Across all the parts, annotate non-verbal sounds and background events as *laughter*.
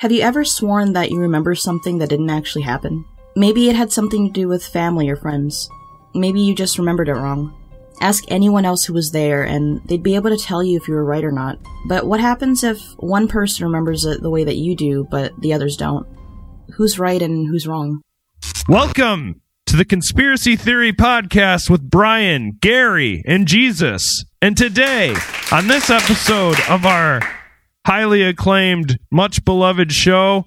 Have you ever sworn that you remember something that didn't actually happen? Maybe it had something to do with family or friends. Maybe you just remembered it wrong. Ask anyone else who was there, and they'd be able to tell you if you were right or not. But what happens if one person remembers it the way that you do, but the others don't? Who's right and who's wrong? Welcome to the Conspiracy Theory Podcast with Brian, Gary, and Jesus. And today, on this episode of our highly acclaimed, much beloved show,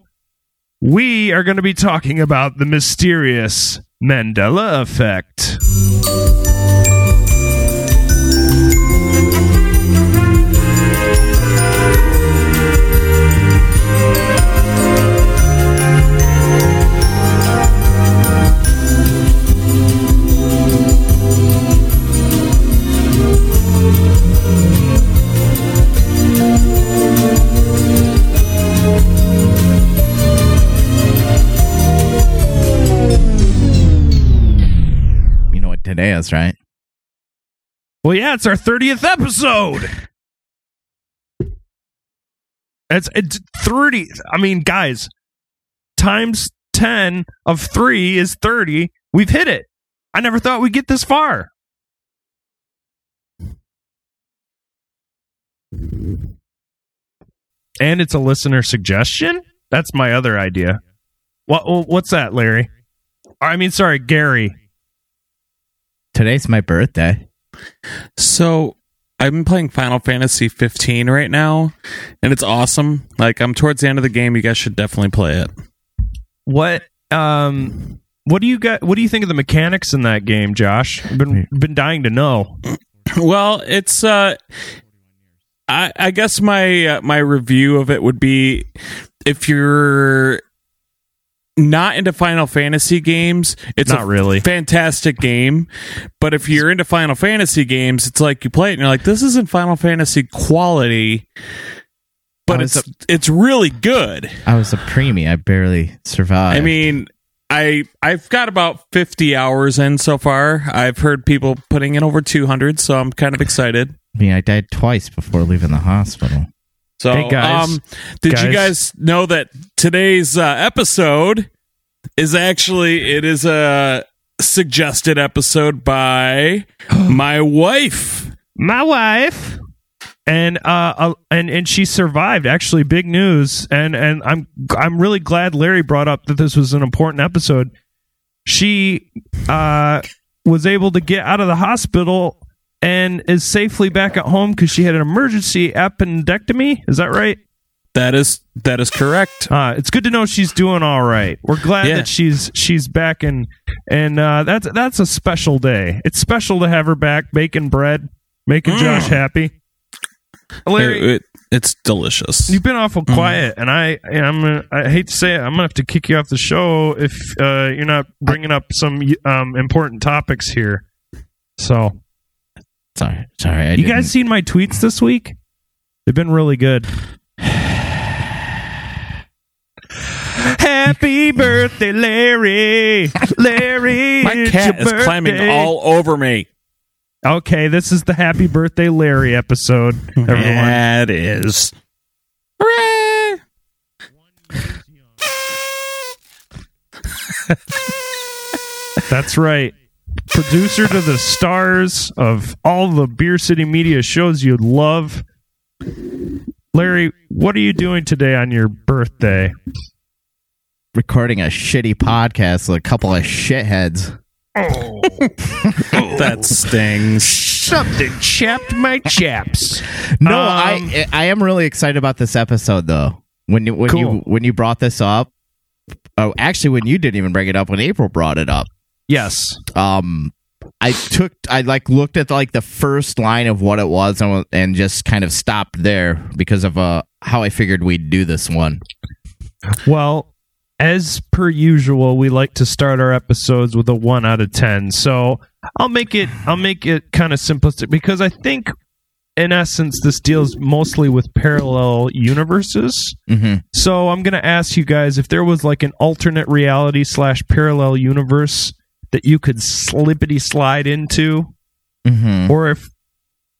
we are going to be talking about the mysterious Mandela Effect. Today is, right? Well, yeah, it's our 30th episode. It's, it's 30. I mean, guys, times 10 of 3 is 30. We've hit it. I never thought we'd get this far. And it's a listener suggestion? That's my other idea. What what's that, Larry? I mean, sorry, Gary. Today's my birthday. So I've been playing Final Fantasy 15 right now, and it's awesome. Like I'm towards the end of the game. You guys should definitely play it. What um what do you got what do you think of the mechanics in that game, Josh? I've been been dying to know. *clears throat* Well, it's uh, I I guess my uh, my review of it would be if you're not into Final Fantasy games, it's Not a really. fantastic game. But if you're into Final Fantasy games, it's like you play it and you're like, this isn't Final Fantasy quality, but it's was it's really good. I was a preemie. I barely survived. I mean, I I've got about 50 hours in so far. I've heard people putting in over 200, so I'm kind of excited. I mean, I died twice before leaving the hospital. So, Hey, guys. um, did you Guys. guys know that today's uh, episode is actually it is a suggested episode by *gasps* my wife. My wife and uh, uh and and she survived actually big news and and I'm I'm really glad Larry brought up that this was an important episode. She uh was able to get out of the hospital and is safely back at home cuz she had an emergency appendectomy. Is that right? That is that is correct. Uh, it's good to know she's doing all right. We're glad Yeah. that she's she's back and and uh, that's that's a special day. It's special to have her back baking bread, making Mm. Josh happy. Larry, It- it- it's delicious. you've been awful quiet, and I I'm I hate to say it, I'm gonna have to kick you off the show if uh, you're not bringing up some um, important topics here. So, Sorry, sorry. I you didn't- guys seen my tweets this week? They've been really good. *sighs* Happy birthday, Larry! Larry, *laughs* My cat is climbing all over me. Okay, this is the Happy Birthday, Larry episode. Everyone, it is. Hooray! that's right. Producer to the stars of all the Beer City Media shows you love. Larry, what are you doing today on your birthday? recording a shitty podcast with a couple of shitheads. Oh, *laughs* that stings. Something chapped my chaps. No, Um, I I am really excited about this episode though. When you when Cool. you when you brought this up, oh, actually, when you didn't even bring it up, when April brought it up, Yes. um, I took I like looked at like the first line of what it was and and just kind of stopped there because of uh how I figured we'd do this one. Well, as per usual, we like to start our episodes with a one out of ten. So I'll make it I'll make it kind of simplistic because I think in essence this deals mostly with parallel universes. Mm-hmm. So I'm gonna ask you guys if there was like an alternate reality slash parallel universe that you could slippity slide into, Mm-hmm. or if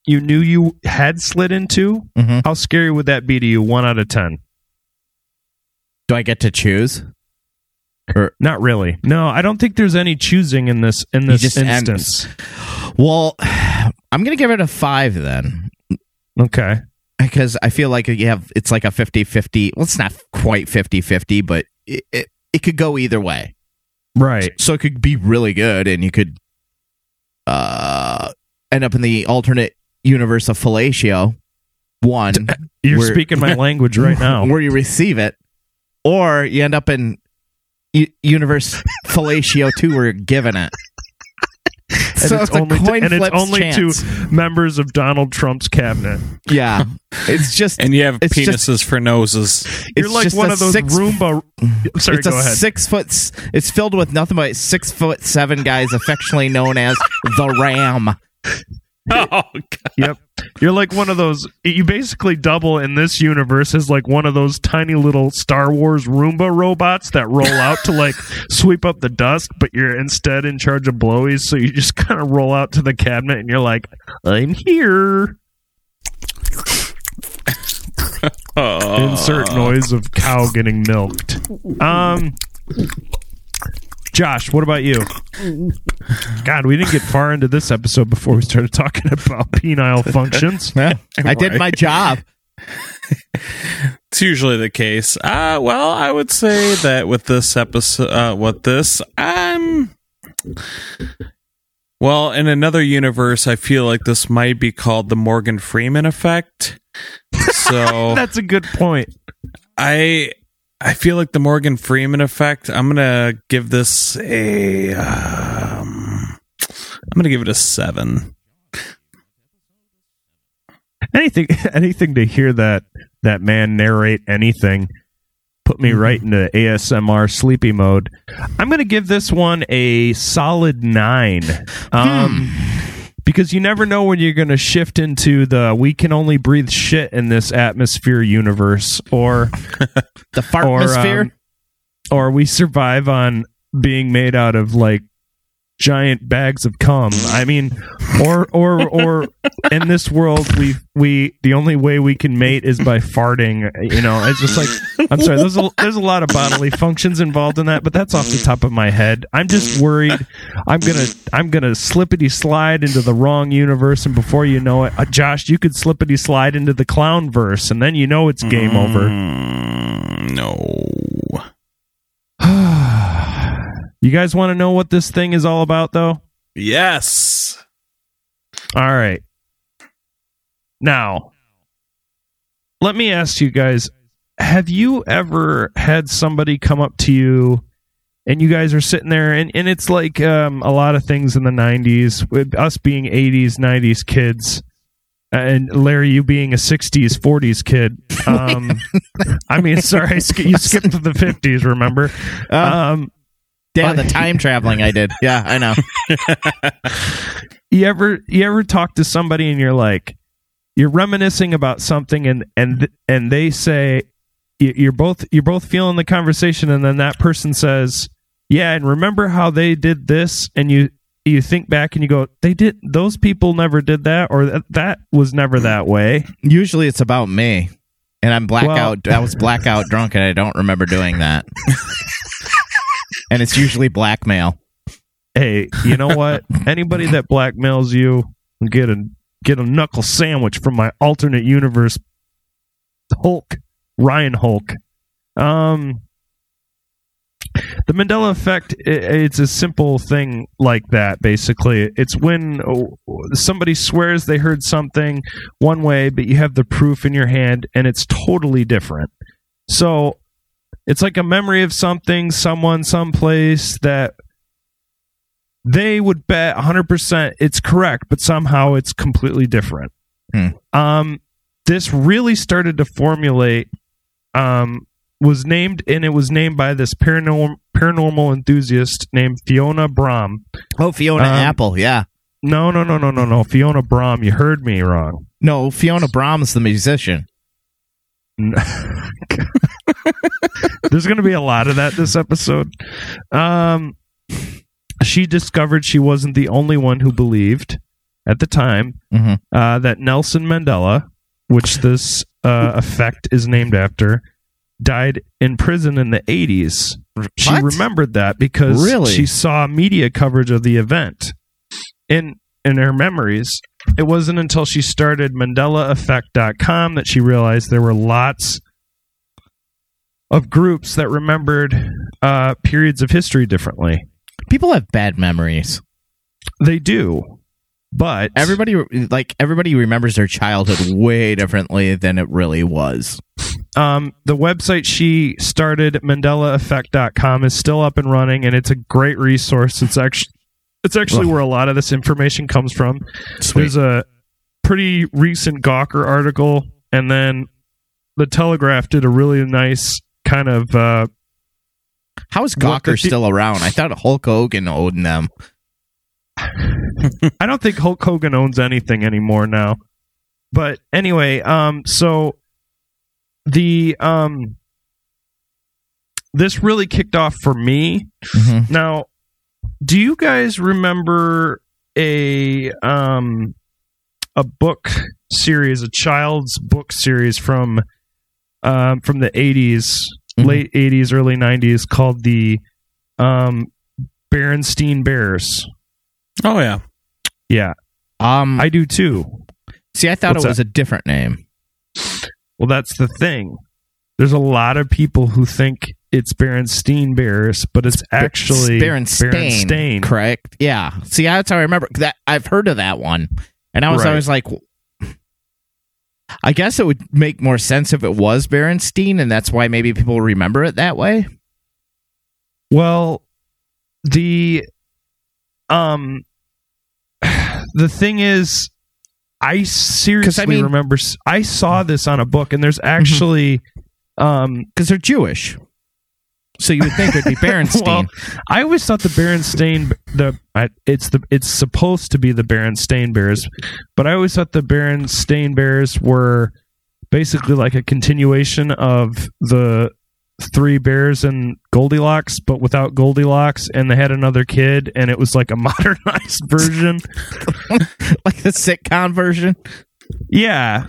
you knew you had slid into, Mhm. how scary would that be to you? One out of ten. Do I get to choose? Not really. No, I don't think there's any choosing in this in this instance. Well, *sighs* I'm gonna give it a five then. Okay. because I feel like you have it's like a 50-50. Well, it's not quite 50-50, but it, it, it could go either way. Right. So it could be really good, and you could uh end up in the alternate universe of fellatio one, *laughs* You're where- speaking my *laughs* language right now. where you receive it, or you end up in u- universe *laughs* fellatio two, where you're given it. And so it's it's, a only, coin and it's only chance. to members of Donald Trump's cabinet. Yeah, it's just And you have penises just- for noses. You're it's like one of those six- Roomba. Mm. Sorry, it's go a ahead. six foot. It's filled with nothing but six foot seven guys, affectionately known as the Ram. *laughs* Oh, God. Yep. You're like one of those. You basically double in this universe as like one of those tiny little Star Wars Roomba robots that roll out to like *laughs* sweep up the dust, but you're instead in charge of blowies. So you just kind of roll out to the cabinet and you're like, I'm here. *laughs* Insert noise of cow getting milked. Um, Josh, what about you? God, we didn't get far into this episode before we started talking about penile functions. *laughs* Yeah, I did my job. *laughs* It's usually the case. Uh, well, I would say that with this episode, uh, with this, I'm. well, in another universe, I feel like this might be called the Morgan Freeman effect. So *laughs* That's a good point. I, I feel like the Morgan Freeman effect. I'm gonna give this a, um, I'm gonna give it a seven. anything *laughs* anything to hear that that man narrate anything put me right into ASMR sleepy mode. I'm going to give this one a solid 9. Um because you never know when you're going to shift into the we can only breathe shit in this atmosphere universe or *laughs* The fart or um, or we survive on being made out of like giant bags of cum. I mean, or or or in this world, we we the only way we can mate is by farting. You know, it's just like I'm sorry. There's a there's a lot of bodily functions involved in that, but that's off the top of my head. I'm just worried. I'm gonna I'm gonna slippity slide into the wrong universe, and before you know it, uh, Josh, you could slippity slide into the clown verse, and then you know it's game over. Mm, no. You guys want to know what this thing is all about, though? Yes. All right. Now, let me ask you guys have you ever had somebody come up to you and you guys are sitting there and, and it's like um, a lot of things in the 90s with us being 80s 90s kids and larry you being a 60s 40s kid *laughs* um, i mean sorry you skipped to the 50s remember Uh, yeah, the time traveling I did. Yeah, I know. *laughs* you ever you ever talk to somebody and you're like you're reminiscing about something and and and they say you- you're both you're both feeling the conversation and then that person says yeah and remember how they did this and you you think back and you go they did those people never did that or that, that was never hmm. that way Usually it's about me, and I'm blackout. I was blackout drunk, and I don't remember doing that. *laughs* and it's usually blackmail. hey you know what? Anybody that blackmails you get a get a knuckle sandwich from my alternate universe hulk ryan hulk. Um the mandela effect i it's a simple thing like that basically. It's when oh, somebody swears they heard something one way but you have the proof in your hand and it's totally different. So it's like a memory of something someone someplace that they would bet 100% it's correct but somehow it's completely different Hmm. um this really started to formulate um was named and it was named by this paranormal paranormal enthusiast named Fiona Broome. Oh, Fiona Um, Apple. Yeah. No, no, no, no, no, no. Fiona Broome, you heard me wrong. No, Fiona Brahms, the musician. *laughs* *laughs* There's going to be a lot of that this episode. Um, she discovered she wasn't the only one who believed at the time Mhm. uh, that Nelson Mandela, which this uh, effect is named after, died in prison in the 80s. She What? remembered that because Really? she saw media coverage of the event in in her memories. It wasn't until she started MandelaEffect.com that she realized there were lots of groups that remembered uh, periods of history differently. People have bad memories. They do, but Everybody like everybody remembers their childhood way differently than it really was. um, the website she started, MandelaEffect.com, is still up and running, and it's a great resource. It's actually it's actually where a lot of this information comes from. Sweet. There's a pretty recent Gawker article, and then the Telegraph did a really nice kind of. Uh, How is Gawker still around? I thought Hulk Hogan owned them. *laughs* I don't think Hulk Hogan owns anything anymore now. But anyway, um, so the um, this really kicked off for me. Mhm. Now, do you guys remember a um a book series, a child's book series from um from the 80s, Mhm. late 80s, early 90s called the um Berenstein Bears? Oh yeah. Yeah, Um, I do too. see. I thought What's it was a different name. Well, that's the thing. There's a lot of people who think it's Berenstein Bears, but it's actually Berenstain, Berenstain. correct? Yeah. See, that's how I remember that. I've heard of that one, and I was Right. always like, I guess it would make more sense if it was Berenstein, and that's why maybe people remember it that way. Well, the um the thing is I seriously mean- remember I saw this on a book and there's actually um because they're Jewish. So you would think it'd be *laughs* Berenstein. Well, I always thought the Berenstain the I, it's the it's supposed to be the Berenstain Bears, but I always thought the Berenstain Bears were basically like a continuation of the Three Bears and Goldilocks, but without Goldilocks, and they had another kid, and it was like a *laughs* modernized version. *laughs* like the sitcom version. Yeah,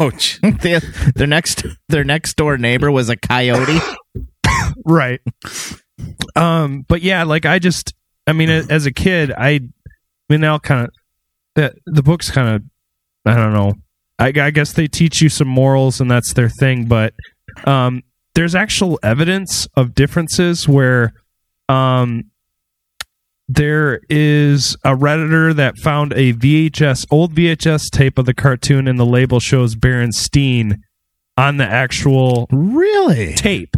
Ouch. their, their next their next door neighbor was a coyote. Right. Um, but yeah, like I just, I mean, as a kid, I, I mean, now kind of the the books kind of, I don't know. I, I guess they teach you some morals, and that's their thing. But um, there's actual evidence of differences where, um, there is a redditor that found a VHS old VHS tape of the cartoon, and the label shows Berenstein on the actual Really? tape.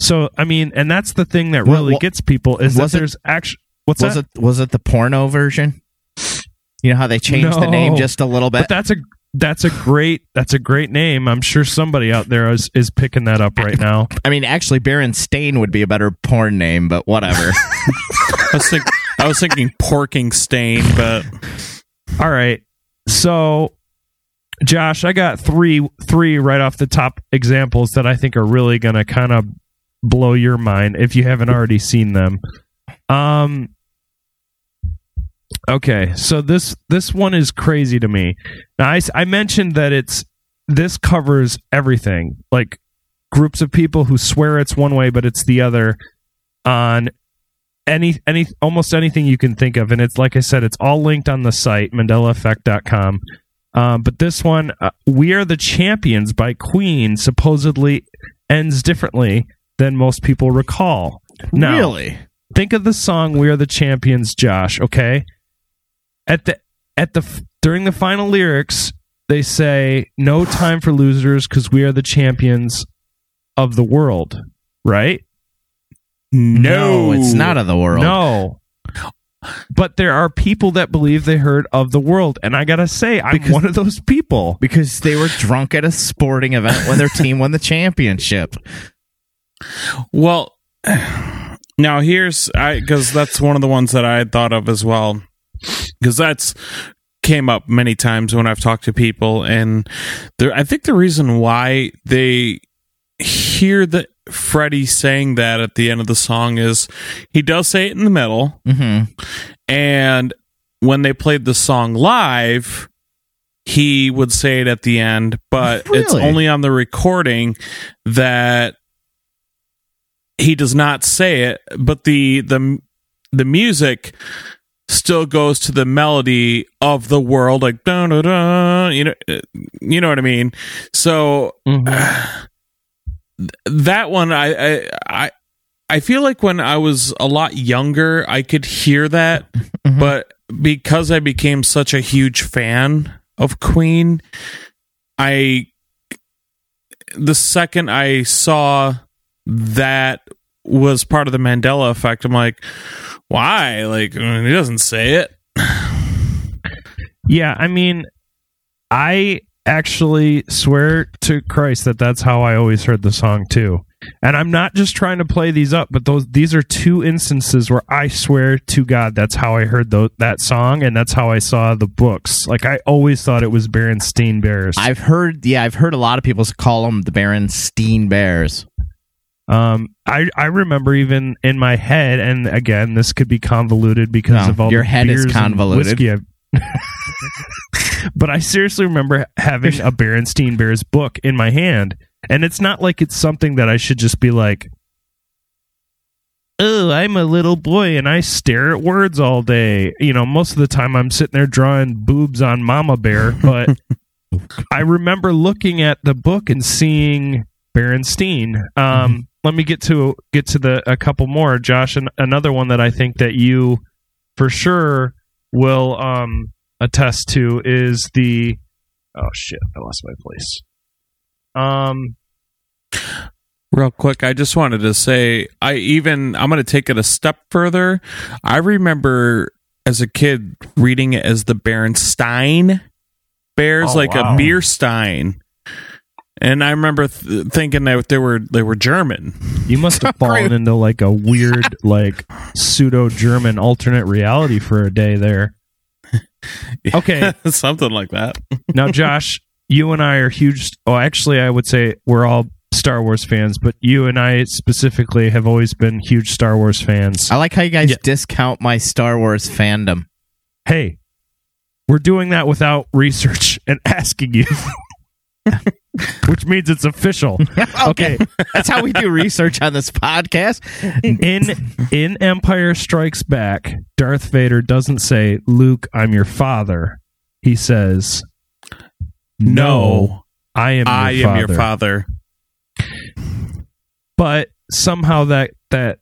So I mean, and that's the thing that What- really what- gets people is that was it- there's actually what's was that? it was it the porno version? You know how they changed the name just a little bit. But that's a that's a great that's a great name. I'm sure somebody out there is is picking that up right now. *laughs* I mean, actually, Baron Stain would be a better porn name, but whatever. *laughs* I was think I was thinking porking stain, but All right, so Josh, I got three three right off the top examples that I think are really gonna kind of blow your mind if you haven't already seen them. Um. Okay, so this this one is crazy to me. Now, I, I mentioned that it's this covers everything, like groups of people who swear it's one way but it's the other on any any almost anything you can think of, and it's like I said, it's all linked on the site MandelaEffect.com. Um, but this one, uh, "We Are the Champions" by Queen, supposedly ends differently than most people recall. Now, really? think of the song "We Are the Champions," Josh. Okay, at the at the during the final lyrics, they say, "No time for losers, because we are the champions of the world." Right? No, it's not of the world. No. But there are people that believe they heard of the world, and I gotta say, I'm Because- one of those people. Because they were drunk at a sporting event when their team won the championship. Well, now here's I because that's one of the ones that I had thought of as well. Because that's came up many times when I've talked to people, and there I think the reason why they hear that Freddie saying that at the end of the song is he does say it in the middle, hmm and when they played the song live, he would say it at the end, but it's only on the recording that he does not say it, but the the the music still goes to the melody of the world, like da da da. You know, you know what I mean. So mm-hmm. *sighs* that one, I I I, I feel like when I was a lot younger, I could hear that, mm-hmm. but because I became such a huge fan of Queen, I the second I saw that was part of the Mandela effect, I'm like, why? Like I mean, he doesn't say it. Yeah, I mean, I actually swear to Christ that that's how I always heard the song too. And I'm not just trying to play these up, but those these are two instances where I swear to God that's how I heard tho- that song, and that's how I saw the books. Like I always thought it was Berenstein Bears. I've heard, yeah, I've heard a lot of people call them the Berenstein Bears. Um, I I remember even in my head, and again, this could be convoluted because No, of all your the head is convoluted. *laughs* but I seriously remember having a Berenstein Bears book in my hand, and it's not like it's something that I should just be like, "Oh, I'm a little boy and I stare at words all day." You know, most of the time I'm sitting there drawing boobs on Mama Bear, *laughs* but I remember looking at the book and seeing Berenstein. Um, Let me get to get to the a couple more, Josh. And another one that I think that you for sure will um, attest to is the oh shit, I lost my place. Um, Real quick, I just wanted to say, I even I'm going to take it a step further. I remember as a kid reading it as the Berenstein Bears, Oh, like wow. a beer stein, and I remember th- thinking that they were they were German. you must have *laughs* fallen into like a weird *laughs* like pseudo German alternate reality for a day there. *laughs* Okay, something like that. now Josh, you and I are huge. Oh, actually, I would say we're all Star Wars fans, but you and I specifically have always been huge Star Wars fans. I like how you guys Yeah. discount my Star Wars fandom. hey, we're doing that without research and asking you, which means it's official. *laughs* Okay, That's how we do research on this podcast. in in Empire Strikes Back, Darth Vader doesn't say, "Luke, I'm your father." He says, "No, I am. Your I am your father. But somehow that that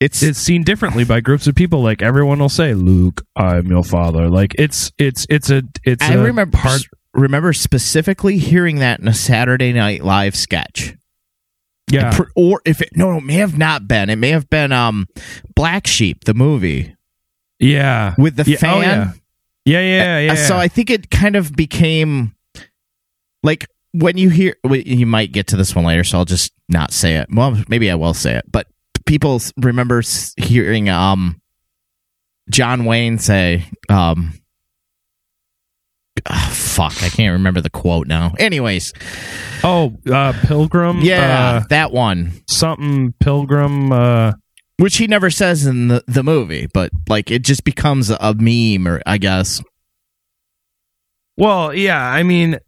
It's it's seen differently by groups of people. Like everyone will say, "Luke, I'm your father." Like it's it's it's a it's I a remember part. Remember specifically hearing that in a Saturday Night Live sketch. Yeah, Pr- or if it no, it may have not been. It may have been um Black Sheep, the movie yeah, with the Yeah, oh, fan. yeah. yeah, yeah, yeah. Uh, So I think it kind of became like when you hear you might get to this one later, so I'll just not say it. Well, maybe I will say it, but people remember hearing um John Wayne say um ah, fuck, I can't remember the quote now. Anyways, oh, uh, Pilgrim. yeah, uh, that one. something Pilgrim. Uh, Which he never says in the, the movie, but like it just becomes a, a meme, or I guess. Well, yeah, I mean,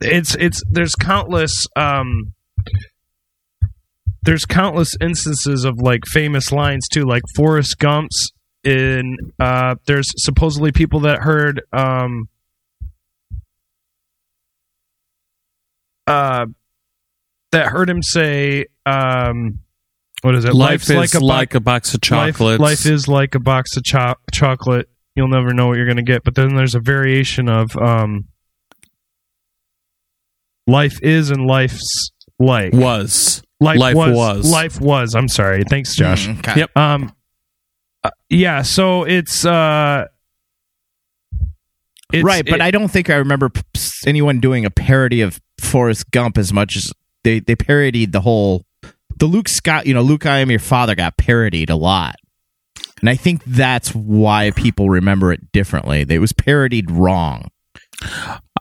it's it's there's countless um there's countless instances of like famous lines too, like Forrest Gump's in uh there's supposedly people that heard um uh that heard him say um what is it? Life Life's is like bo- a, box of life, chocolates. life is like a box of cho- chocolate. You'll never know what you're going to get. But then there's a variation of um, life is and life's like was. life, life was, was. life was. I'm sorry. Thanks, Josh. Mm, okay. Yep. Um, uh, yeah. So it's uh, it's, right, but it- I don't think I remember anyone doing a parody of Forrest Gump as much as they they parodied the whole the Luke Scott, you know, Luke I am your father got parodied a lot. And I think that's why people remember it differently. It was parodied wrong.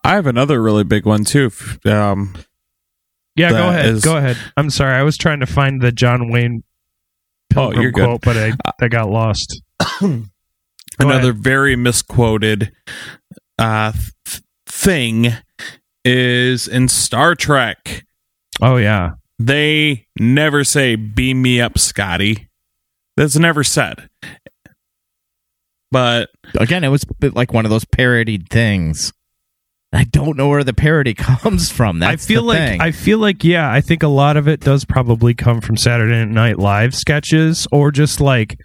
I have another really big one too. Um, yeah. Go ahead. is- Go ahead. I'm sorry. I was trying to find the John Wayne. Oh, you're good. quote, but I I got lost. *coughs* Go another ahead. very misquoted uh, th- thing is in Star Trek. Oh yeah. they never say "beam me up, Scotty." That's never said. But Again, it was like one of those parodied things. I don't know where the parody *laughs* comes from. That's I feel the like thing. I feel like yeah, I think a lot of it does probably come from Saturday Night Live sketches or just like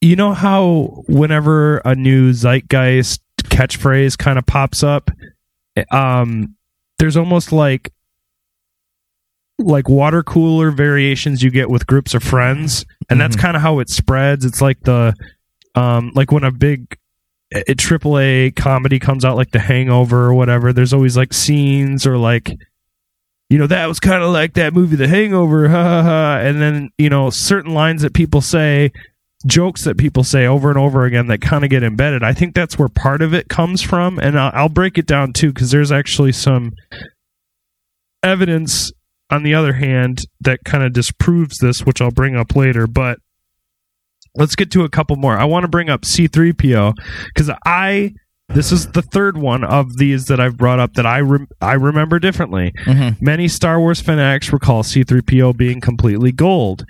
you know how whenever a new zeitgeist catchphrase kind of pops up, um, there's almost like like water cooler variations you get with groups of friends, and that's Mhm. kind of how it spreads. It's like the um, like when a big a triple A comedy comes out like The Hangover or whatever, there's always like scenes or like you know, that was kind of like that movie The Hangover, ha ha ha. And then, you know, certain lines that people say, jokes that people say over and over again that kind of get embedded. I think that's where part of it comes from. And I'll, I'll break it down too, because there's actually some evidence on the other hand that kind of disproves this, which I'll bring up later. But let's get to a couple more. I want to bring up C3PO because I this is the third one of these that I've brought up that I rem- I remember differently. Mhm. Many Star Wars fanatics recall C3PO being completely gold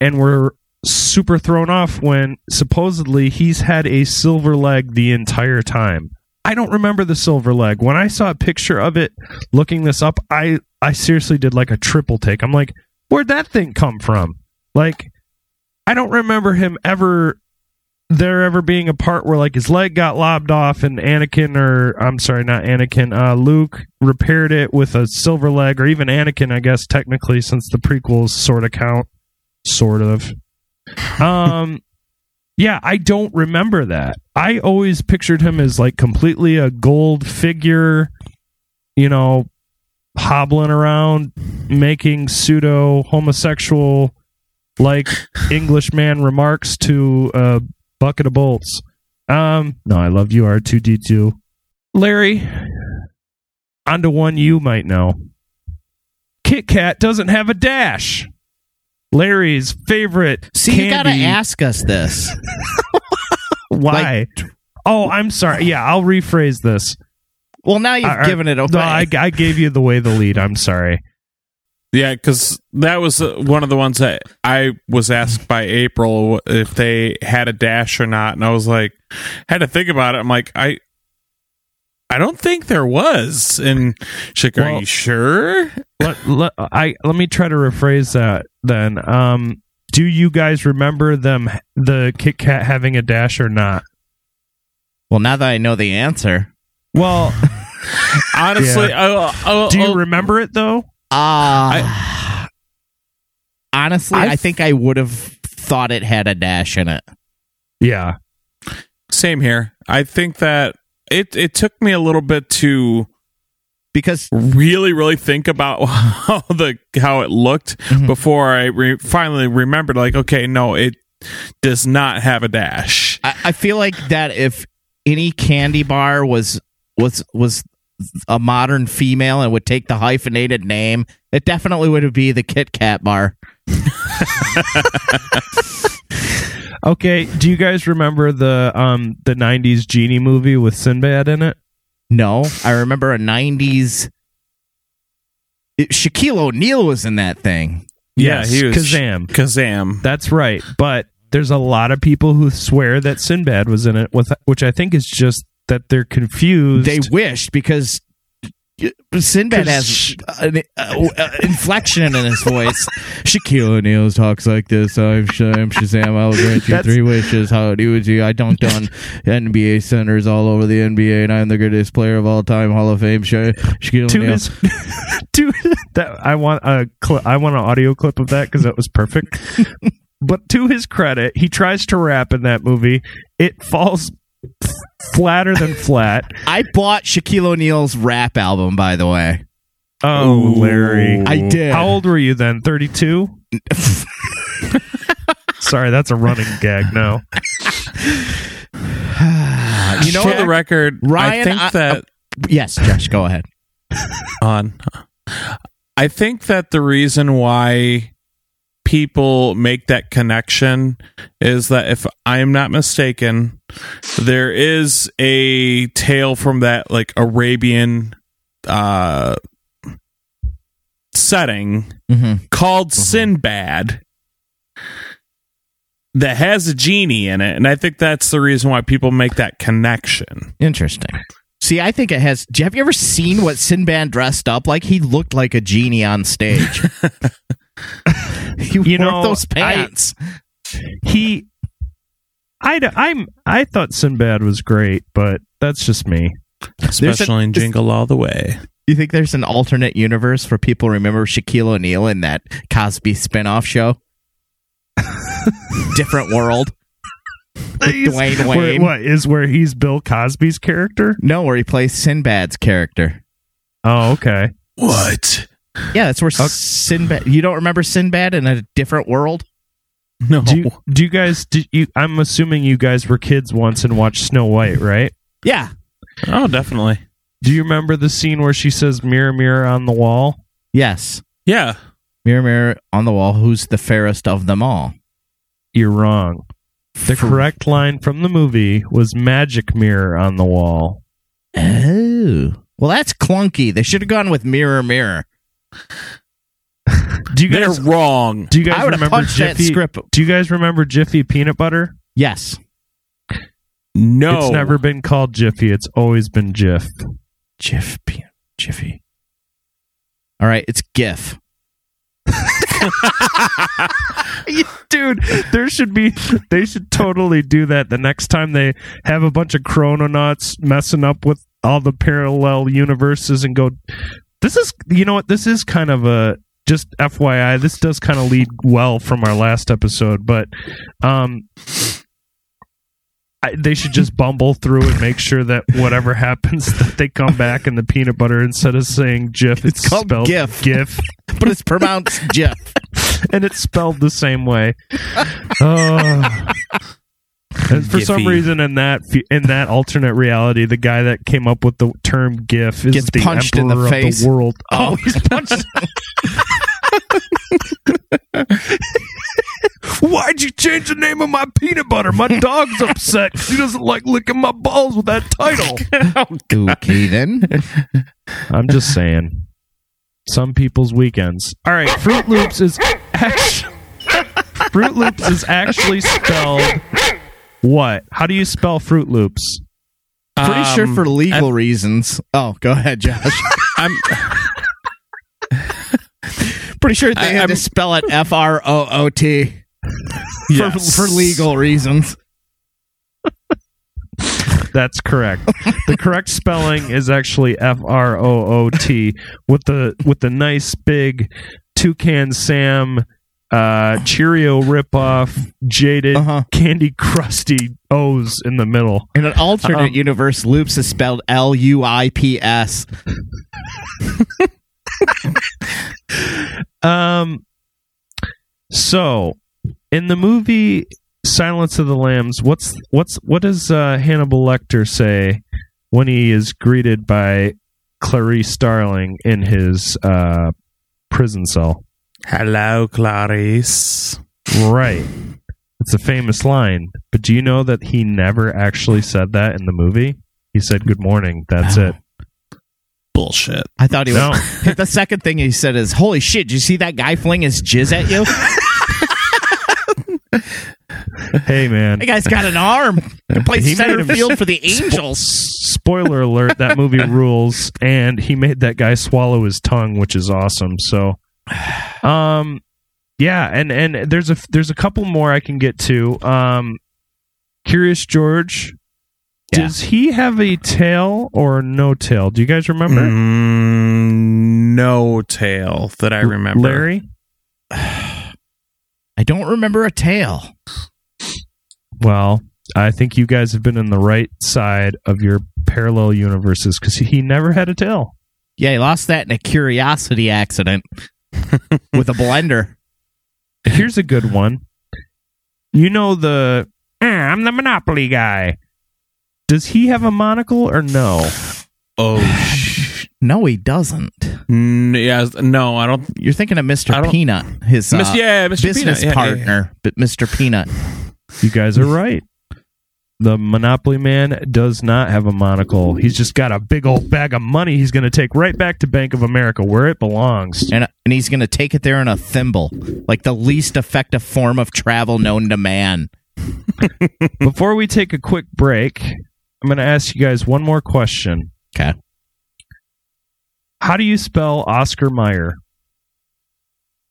and were super thrown off when supposedly he's had a silver leg the entire time. I don't remember the silver leg. When I saw a picture of it looking this up, I I seriously did like a triple take. I'm like, where'd that thing come from? Like I don't remember him ever there ever being a part where like his leg got lobbed off and Anakin or I'm sorry, not Anakin, uh, Luke repaired it with a silver leg or even Anakin, I guess technically since the prequels sort of count, sort of. Um, yeah, I don't remember that. I always pictured him as like completely a gold figure, you know, hobbling around, making pseudo homosexual like Englishman remarks to a bucket of bolts. Um, no, I love you, R2D2. Larry, onto one you might know. Kit Kat doesn't have a dash. Larry's favorite. See, you gotta ask us this. *laughs* Why? oh, I'm sorry. Yeah, I'll rephrase this. Well, now you've All right. given it away. No, I, I gave you the way the lead. I'm sorry. Yeah, because that was uh, one of the ones that I was asked by April if they had a dash or not, and I was like, had to think about it. I'm like, I, I don't think there was. And she's like, Well- "Are you sure?" let, let, I let me try to rephrase that then. Um, do you guys remember them the Kit Kat having a dash or not? well, now that I know the answer, Well, *laughs* Honestly, I, I, do you I- remember it though? uh, honestly, I, I- think I would have thought it had a dash in it. Yeah. same here. I think that it it took me a little bit to Because really really think about *laughs* how the how it looked Mhm. before I re- finally remembered. Like, okay, no, it does not have a dash. I, I feel like that if any candy bar was was was a modern female and would take the hyphenated name, it definitely would be the Kit Kat bar. *laughs* Okay. Do you guys remember the um the '90s genie movie with Sinbad in it? No, I remember a '90s. it- Shaquille O'Neal was in that thing. Yes, he was Kazam. Kazam. That's right. But there's a lot of people who swear that Sinbad was in it, with which I think is just that they're confused. They wished because Sinbad has an uh, uh, inflection in his voice. *laughs* Shaquille O'Neal talks like this. I'm, Sh- I'm Shazam. I'll grant you That's- three wishes. How do you? Do? I dunked on NBA centers all over the NBA, and I'm the greatest player of all time. Hall of Fame. Sha- Shaquille to O'Neal. his *laughs* to that I want a cl- I want an audio clip of that because that was perfect. *laughs* but to his credit, he tries to rap in that movie. It falls flatter than flat. *laughs* I bought Shaquille O'Neal's rap album, by the way. Oh, Ooh. Larry, I did. How old were you then? Thirty-two. *laughs* Sorry, that's a running gag now. *sighs* you know, for the record, Ryan, I think I- that uh, yes, Josh, go ahead. *laughs* on. I think that the reason why people make that connection is that if I'm not mistaken, there is a tale from that like Arabian uh setting Mm-hmm. called Sinbad that has a genie in it, and I think that's the reason why people make that connection. Interesting. See, I think it has. Have you ever seen what Sinbad dressed up like? He looked like a genie on stage. *laughs* *laughs* he You wore know, those I- pants. He, I, I'm, I thought Sinbad was great, but that's just me. Especially in Jingle All the Way. you think there's an alternate universe for people remember Shaquille O'Neal in that Cosby spinoff show? *laughs* Different world. Dwayne Where- Wayne. what is where he's Bill Cosby's character? No, where he plays Sinbad's character. Oh, okay. What? Yeah, that's where oh. Sinbad. You don't remember Sinbad in a different world? No. Do you, do you guys? Did you? I'm assuming you guys were kids once and watched Snow White, right? Yeah. oh, definitely. Do you remember the scene where she says "Mirror, mirror on the wall"? Yes. Yeah. Mirror, mirror on the wall, who's the fairest of them all? You're wrong. The For- correct line from the movie was "Magic mirror on the wall." Oh. Well, that's clunky. They should have gone with mirror, mirror. Do you They're guys? wrong. Do you I guys would have remember punched that Jiffy? script. Do you guys remember Jiffy peanut butter? Yes. No. It's never been called Jiffy. It's always been Jif. Jiff, P- Jiffy. All right, it's GIF. *laughs* Dude, there should be they should totally do that the next time they have a bunch of chrononauts messing up with all the parallel universes and go this is you know what this is kind of a just FYI this does kind of lead well from our last episode but um I, they should just bumble through and make sure that whatever *laughs* happens that they come back in the peanut butter instead of saying Jif it's, It's called spelled GIF. GIF *laughs* But it's pronounced GIF. *laughs* and it's spelled the same way. Oh. And for some reason, in that in that alternate reality, the guy that came up with the term "GIF" is Gets the punched in the emperor face. of the world. Oh. oh, he's punched. *laughs* Why'd you change the name of my peanut butter? My dog's upset 'cause he doesn't like licking my balls with that title. *laughs* Oh, okay, then. *laughs* I'm just saying. Some people's weekends. All right, Fruit Loops is actually Fruit Loops is actually spelled what? How do you spell Fruit Loops? Pretty sure Um, for legal reasons. Oh, go ahead, Josh. *laughs* I'm Pretty sure they I- had I'm- to spell it F R O O T *laughs* for, for legal reasons. That's correct. the correct spelling is actually F R O O T with the with the nice big toucan Sam uh Cheerio ripoff jaded Uh-huh. candy crusty O's in the middle. In an alternate Um, universe, Loops is spelled L U I P S. *laughs* Um so in the movie Silence of the Lambs, what's what's what does uh, Hannibal Lecter say when he is greeted by Clarice Starling in his uh, prison cell? Hello, Clarice. Right. It's a famous line, but do you know that he never actually said that in the movie? He said good morning. That's it. Bullshit. I thought he was. *laughs* The second thing he said is, "Holy shit! Did you see that guy fling his jizz at you? *laughs* Hey man. that guy's got an arm. He plays He center made him- field for the Angels." Spoiler alert, that movie rules and he made that guy swallow his tongue, which is awesome. So um yeah, and and there's a there's a couple more I can get to. Um Curious George Yeah. Does he have a tail or no tail? Do you guys remember? Mm, no tail that I remember. Larry? *sighs* I don't remember a tail. Well, I think you guys have been in the right side of your parallel universes because he never had a tail. Yeah, he lost that in a curiosity accident *laughs* with a blender. Here's a good one. You know the "Ah, I'm the Monopoly guy. Does he have a monocle or no? Oh, sh- *sighs* No, he doesn't. n- yeah, no, I don't. You're thinking of I Mr. don't- Peanut, his uh, Mis- yeah, Mr. business Peanut. Yeah, yeah, yeah. partner, but Mr. Peanut. You guys are right. The Monopoly Man does not have a monocle. He's just got a big old bag of money he's going to take right back to Bank of America where it belongs. And, uh, and he's going to take it there in a thimble, like the least effective form of travel known to man. *laughs* Before we take a quick break, I'm going to ask you guys one more question. Okay. How do you spell Oscar Mayer?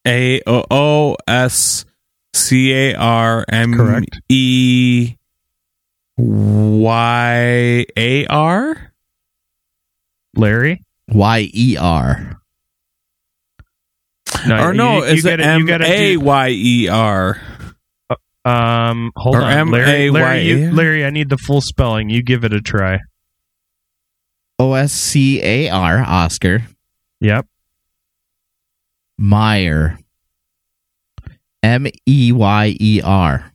A O O S C A R M Correct. E Y A R. Larry? Y E R. Or no, you- you is it gotta- you M gotta A do- Y E R? Um, hold Or on, Larry. Larry, you, Larry, I need the full spelling. You give it a try. O S C A R, Oscar. Yep. Meyer. M E Y E R.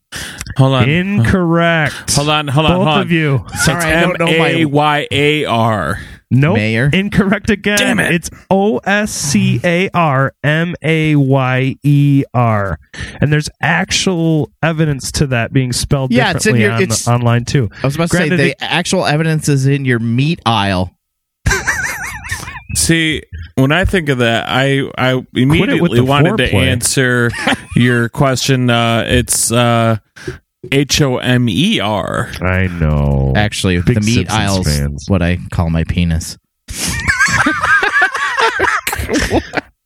Hold on. Incorrect. Hold on. Hold on. Both hold on. of you. Sorry, it's I don't know my- M A Y A R. Nope. Mayor. Incorrect again. Damn it. It's O S C A R M A Y E R. And there's actual evidence to that being spelled Yeah, it's in differently your- on, it's- online too. I was about to say Granted, the it- actual evidence is in your meat aisle. See, when I think of that, I I immediately the wanted to answer *laughs* your question. Uh, it's uh, H O M E R. I know. Actually, Big the meat Simpsons aisle's fans. what I call my penis. *laughs*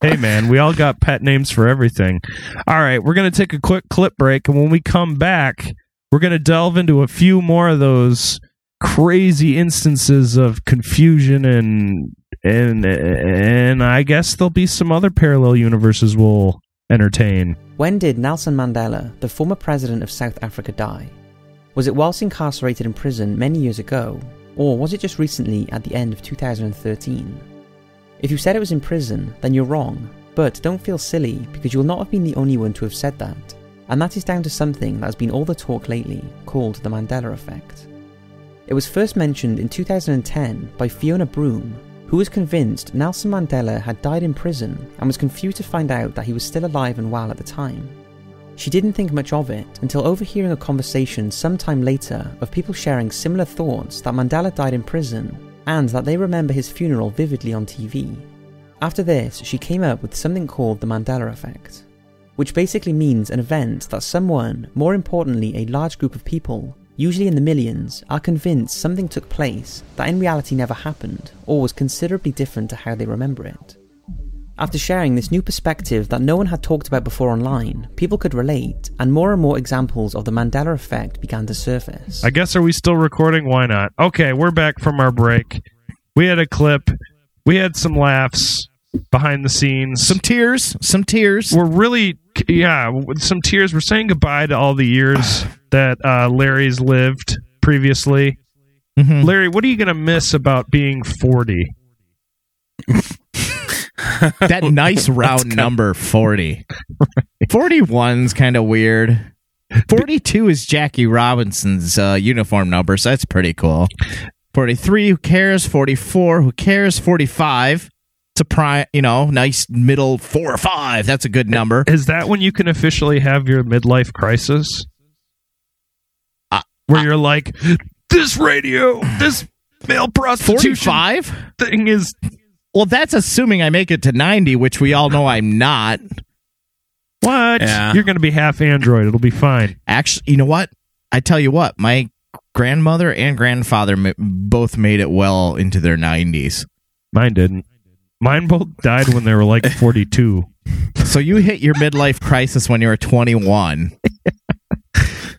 Hey man, we all got pet names for everything. All right, we're going to take a quick clip break and when we come back, we're going to delve into a few more of those crazy instances of confusion and and and I guess there'll be some other parallel universes we'll entertain. When did Nelson Mandela, the former president of South Africa, die? Was it whilst incarcerated in prison many years ago, or was it just recently at the end of 2013? If you said it was in prison, then you're wrong, but don't feel silly because you'll not have been the only one to have said that. And that is down to something that has been all the talk lately, called the Mandela Effect. It was first mentioned in 2010 by Fiona Broome, who was convinced Nelson Mandela had died in prison and was confused to find out that he was still alive and well at the time. She didn't think much of it until overhearing a conversation sometime later of people sharing similar thoughts that Mandela died in prison and that they remember his funeral vividly on TV. After this, she came up with something called the Mandela Effect, which basically means an event that someone, more importantly a large group of people, usually in the millions, are convinced something took place that in reality never happened or was considerably different to how they remember it. After sharing this new perspective that no one had talked about before online, people could relate, and more and more examples of the Mandela effect began to surface. I guess are we still recording? Why not? Okay, we're back from our break. We had a clip. We had some laughs behind the scenes. Some tears, some tears. we're really yeah some tears. We're saying goodbye to all the years that uh, larry's lived previously. Mhm. larry what are you gonna miss about being 40 *laughs* that nice *laughs* round number 40 41's kind of weird. *laughs* 42 is jackie robinson's uh, uniform number so that's pretty cool. 43 who cares? 44 who cares? 45 a prime you know nice middle four or five. That's a good number. Is that when you can officially have your midlife crisis? Uh, where you're like this radio this male prostitution 45 thing is well that's assuming i make it to 90 which we all know i'm not. What? Yeah. you're gonna be half android. It'll be fine. Actually you know what? I tell you what my grandmother and grandfather both made it well into their 90s mine didn't mine both died when they were like *laughs* 42 so you hit your midlife crisis when you were 21 *laughs*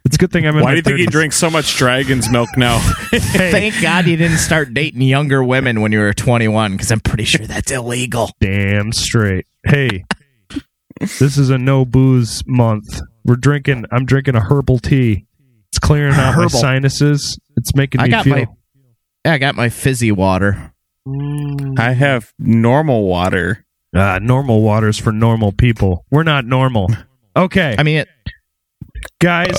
it's a good thing i'm in Why my do you think he 30s. drinks so much dragon's milk now? *laughs* thank god you didn't start dating younger women when you were 21 because i'm pretty sure that's illegal damn straight. Hey, this is a no booze month. We're drinking. I'm drinking a herbal tea. It's clearing out my Herbal. sinuses. It's making I me got feel. my- yeah, i got my fizzy water I have normal water. Ah, normal waters for normal people. We're not normal. Okay, i mean it, guys.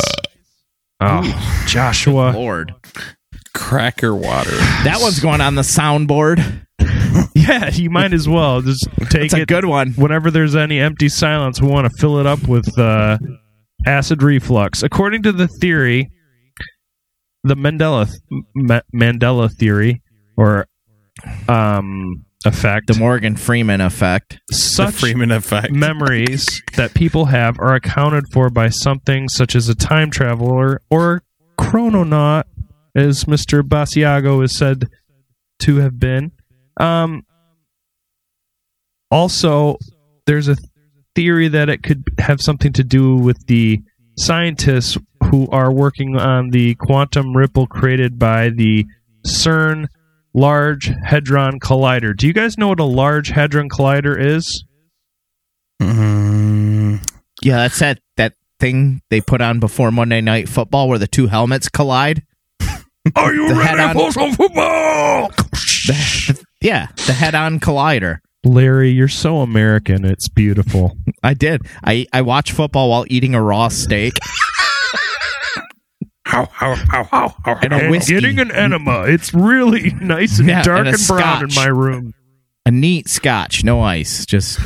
Oh, Joshua. lord Cracker water. that one's going on the soundboard *laughs* Yeah, you might as well just take it's a it. good one whenever there's any empty silence, we want to fill it up with uh, acid reflux. According to the theory, the Mandela M- Mandela theory or um effect. The Morgan Freeman effect. The Freeman effect. *laughs* memories that people have are accounted for by something such as a time traveler or chrononaut, as Mr. Basiago is said to have been. Um, also, there's a theory that it could have something to do with the scientists who are working on the quantum ripple created by the CERN Large Hadron Collider. Do you guys know what a Large Hadron Collider is? Mm, Yeah, that's that that thing they put on before Monday Night Football where the two helmets collide. *laughs* Are you The ready head-on- for some football? The- yeah, the head-on collider. Larry, you're so American. It's beautiful. *laughs* I did. I I watch football while eating a raw steak *laughs* how, how, how, how, how, and a whiskey. getting an enema. It's really *laughs* nice and Yeah, dark and a and, brown in scotch. my room. a neat scotch, no ice, just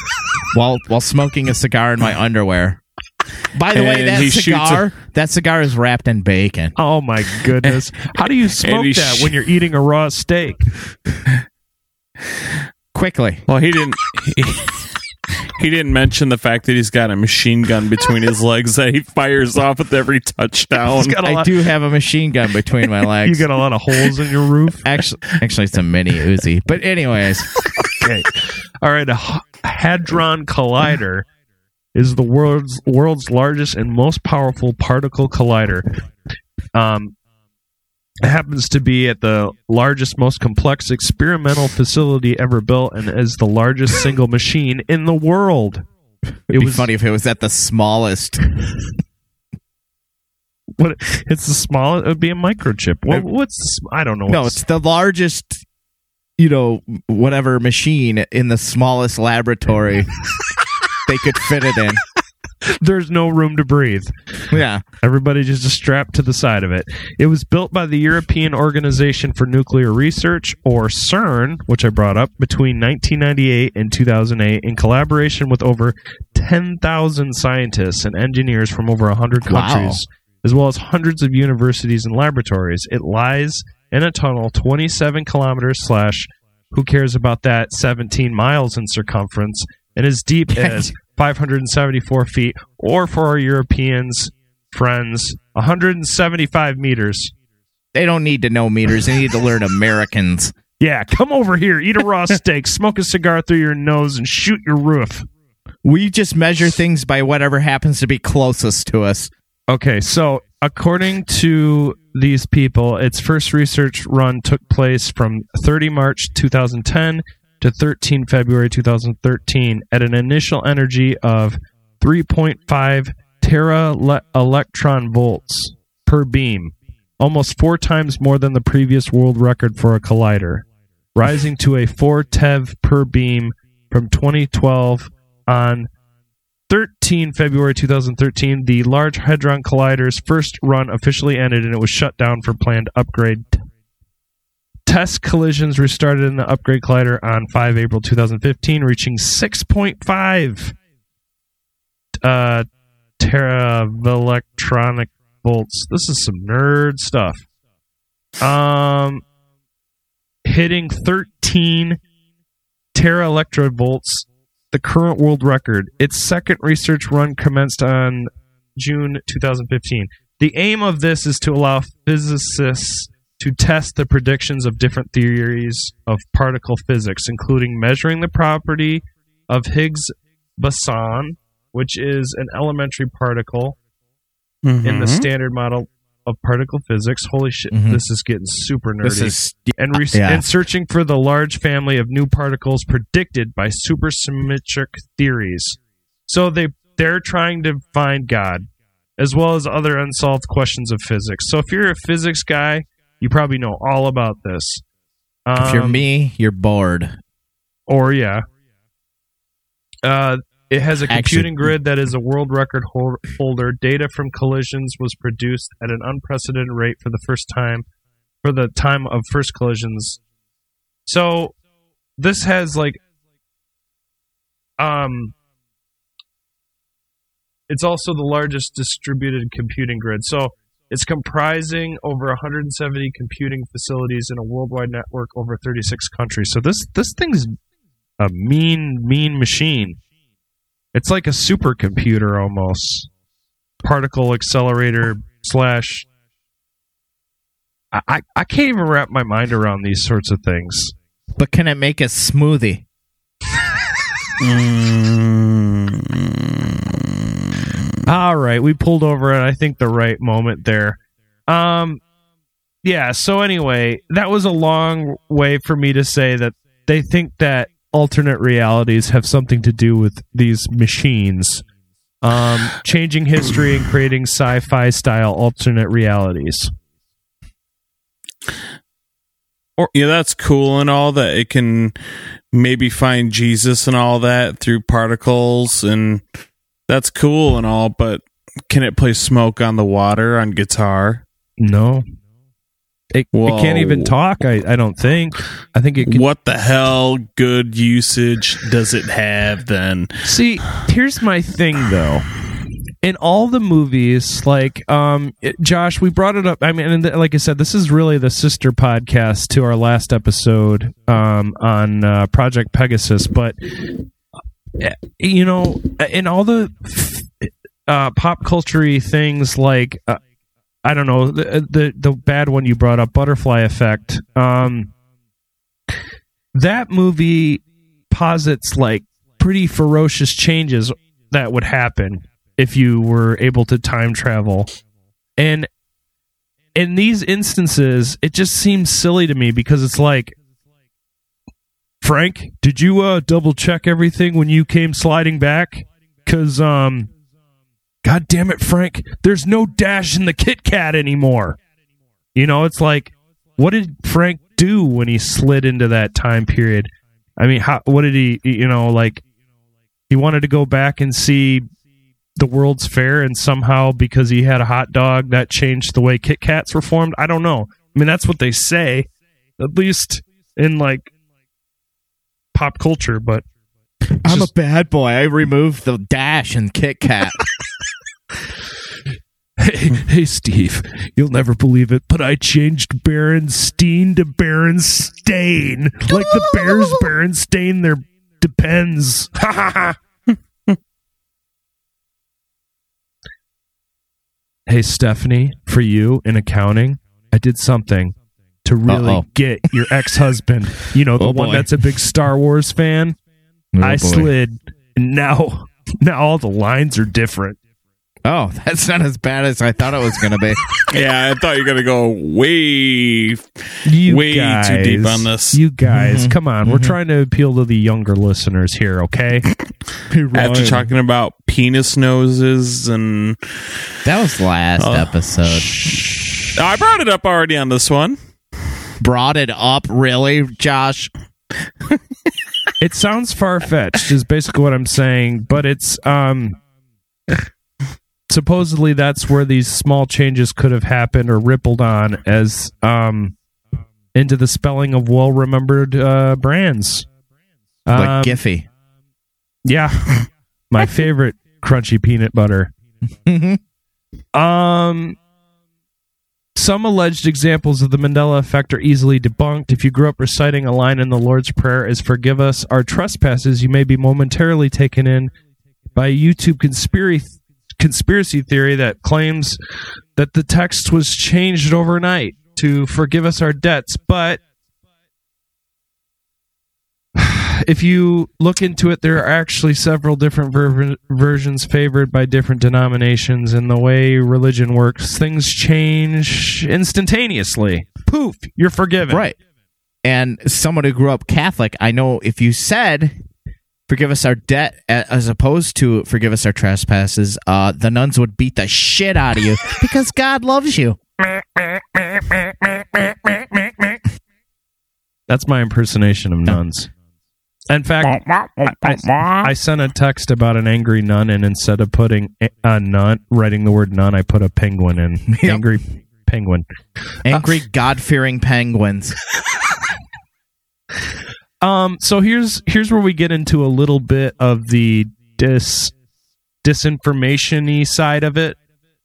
*laughs* while while smoking a cigar in my underwear. By the way, And that he shoots cigar that cigar is wrapped in bacon. Oh my goodness! *laughs* How do you smoke he that sh- when you're eating a raw steak? Quickly, Well, he didn't. He, he didn't mention the fact that he's got a machine gun between his legs that he fires off with every touchdown. He's got a I lot. do have a machine gun between my *laughs* legs. You got a lot of holes in your roof. actually, actually, it's a mini Uzi. But anyways, Okay. All right. A H- hadron collider is the world's world's largest and most powerful particle collider. Um, it happens to be at the largest, most complex experimental facility ever built, and is the largest *laughs* single machine in the world. It it'd be was funny if it was at the smallest. *laughs* What? It's the smallest. It would be a microchip. What, what's I don't know. No, it's the largest. You know, whatever machine in the smallest laboratory *laughs* they could fit it in. *laughs* there's no room to breathe. Yeah, Everybody just strapped to the side of it. It was built by the European Organization for Nuclear Research, or CERN, which I brought up, between 1998 and 2008 in collaboration with over 10,000 scientists and engineers from over 100 Wow. countries, as well as hundreds of universities and laboratories. It lies in a tunnel 27 kilometers slash, who cares about that, 17 miles in circumference, and *laughs* as deep as 574 feet, or for our Europeans friends, 175 meters. they don't need to know meters. They need to learn Americans. Yeah, come over here, eat a raw steak, smoke a cigar through your nose, and shoot your roof. We just measure things by whatever happens to be closest to us. Okay, so according to these people, its first research run took place from 30 March 2010 to 13 February 2013 at an initial energy of 3.5 tera le- electron volts per beam, almost four times more than the previous world record for a collider, rising to a 4 TeV per beam from 2012 on 13 February 2013, the Large Hadron Collider's first run officially ended and it was shut down for planned upgrade. Test collisions restarted in the upgrade collider on 5 April 2015, reaching 6.5 uh, teraelectronic volts. This is some nerd stuff. Um, hitting 13 teraelectrovolts the current world record. Its second research run commenced on June 2015. The aim of this is to allow physicists to test the predictions of different theories of particle physics, including measuring the property of Higgs boson, which is an elementary particle in the Mhm. standard model of particle physics. Holy shit, Mhm. this is getting super nerdy This is and, re- Yeah. and searching for the large family of new particles predicted by supersymmetric theories. So they they're trying to find God, as well as other unsolved questions of physics. So if you're a physics guy, you probably know all about this. if you're Um, me, you're bored. or yeah, uh, it has a Actually- computing grid that is a world record holder. Data from collisions was produced at an unprecedented rate for the first time for the time of first collisions. So this has like um it's also the largest distributed computing grid. So It's comprising over 170 computing facilities in a worldwide network over 36 countries. So this this thing's a mean mean machine. It's like a supercomputer almost. Particle accelerator slash. I, I can't even wrap my mind around these sorts of things. But can it make a smoothie? All right, we pulled over at I think the right moment there. Um yeah, so anyway, that was a long way for me to say that they think that alternate realities have something to do with these machines. Um changing history and creating sci-fi style alternate realities. Or, yeah, that's cool and all that it can maybe find Jesus and all that through particles and that's cool and all, but can it play smoke on the water on guitar? No. It, it can't even talk, I, I don't think. I think it can What the hell good usage does it have then? See, here's my thing though. In all the movies, like um, it- Josh, we brought it up. I mean, and th- like I said, this is really the sister podcast to our last episode um, on uh, Project Pegasus. But uh, you know, in all the uh, pop culture things, like uh, I don't know, the, the the bad one you brought up, Butterfly Effect. Um, that movie posits like pretty ferocious changes that would happen if you were able to time travel. And in these instances, it just seems silly to me because it's like Frank, did you uh double check everything when you came sliding back? Cuz um God damn it, Frank, there's no dash in the Kit Kat anymore. You know, it's like what did Frank do when he slid into that time period? I mean, how what did he you know, like he wanted to go back and see the World's Fair and somehow because he had a hot dog that changed the way Kit Kats were formed? I don't know. I mean, that's what they say, at least in like pop culture, but I'm just- a bad boy. I removed the dash and Kit Kat. *laughs* Hey, hey, Steve, you'll never believe it, but I changed Berenstain to Berenstain. Like the Bears *laughs* Berenstain, their depends. Ha ha ha. Hey, Stephanie, for you in accounting, I did something to really Uh-oh. get your ex husband. You know, the Oh, one that's a big Star Wars fan. Oh, I boy. slid. And now, now all the lines are different. Oh, *laughs* that's not as bad as I thought it was going to be. *laughs* Yeah, I thought you were gonna go way You way guys, too deep on this. You guys, Mhm. come on. We're trying to appeal to the younger listeners here, okay? *laughs* after talking about penis noses and That was last Oh. episode. I brought it up already on this one. Brought it up, really, Josh? it sounds far fetched, is basically what I'm saying, but it's um supposedly that's where these small changes could have happened or rippled on as um into the spelling of well remembered uh brands. Like Um, Giphy. Yeah. *laughs* My favorite crunchy peanut butter. *laughs* Um some alleged examples of the Mandela effect are easily debunked. If you grew up reciting a line in the Lord's Prayer as forgive us our trespasses, you may be momentarily taken in by a YouTube conspiracy conspiracy theory that claims that the text was changed overnight to forgive us our debts, but *sighs* if you look into it, there are actually several different ver- versions favored by different denominations. And the way religion works, things change instantaneously. Poof, you're forgiven. Right. And someone who grew up Catholic, I know if you said, forgive us our debt as opposed to forgive us our trespasses, uh, the nuns would beat the shit out of you *laughs* because God loves you. That's my impersonation of nuns. In fact, I, I- I sent a text about an angry nun, and instead of putting a, a nun, writing the word nun, I put a penguin in. *laughs* Yep. Angry penguin. Angry, God fearing penguins. *laughs* Um, so here's here's where we get into a little bit of the dis disinformation-y side of it.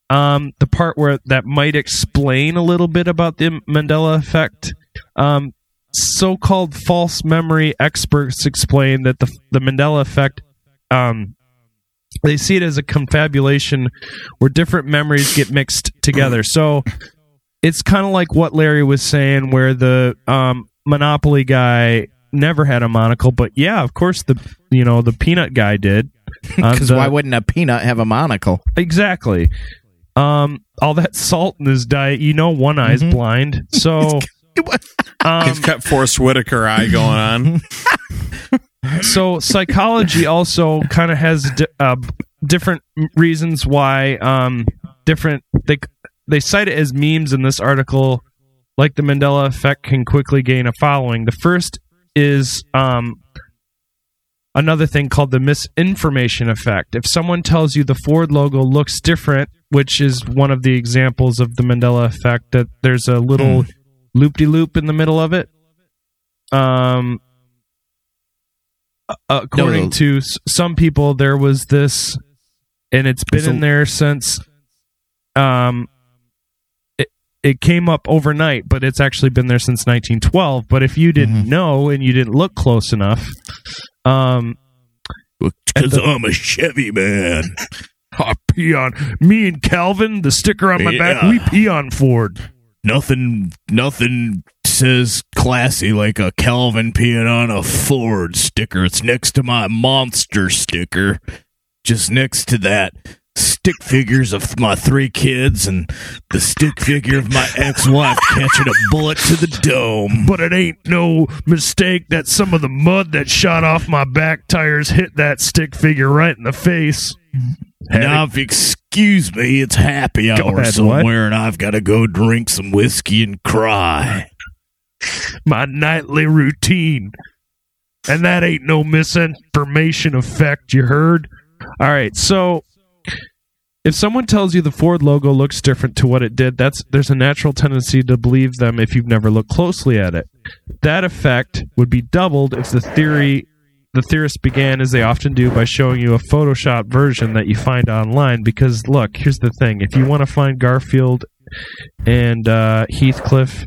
um, the part where that might explain a little bit about the Mandela effect. Um, so-called false memory experts explain that the the Mandela effect um, they see it as a confabulation where different memories get mixed together. So it's kind of like what Larry was saying, where the um, Monopoly guy never had a monocle, but yeah, of course the you know the peanut guy did. *laughs* Uh, Because why wouldn't a peanut have a monocle? exactly? Um, all that salt in his diet, you know, one eye's Mhm. blind. *laughs* So, um, He's got Forest Whitaker eye going on. *laughs* so psychology also kind of has di- uh, different reasons why um, different they they cite it as memes in this article like the mandela effect can quickly gain a following the first is um, another thing called the misinformation effect. If someone tells you the ford logo looks different which is one of the examples of the mandela effect that there's a little loop-de-loop in the middle of it. Um according No. to some people there was this and it's been in there since um it, came up overnight but it's actually been there since 1912 but if you didn't Mhm. know and you didn't look close enough um Because I'm a Chevy man. *laughs* I pee on me and Calvin the sticker on my back we pee on Ford Nothing, nothing says classy like a Calvin peeing on a Ford sticker. It's next to my monster sticker, just next to that stick figures of my three kids and the stick figure of my ex-wife catching a bullet to the dome. but it ain't no mistake that some of the mud that shot off my back tires hit that stick figure right in the face Now, if you excuse me, it's happy hour ahead, somewhere, and I've got to go drink some whiskey and cry. my nightly routine. And that ain't no misinformation effect, you heard? All right, so if someone tells you the Ford logo looks different to what it did, that's there's a natural tendency to believe them if you've never looked closely at it. That effect would be doubled if the theory the theorists began as they often do by showing you a Photoshop version that you find online because look, here's the thing. If you want to find Garfield and uh, Heathcliff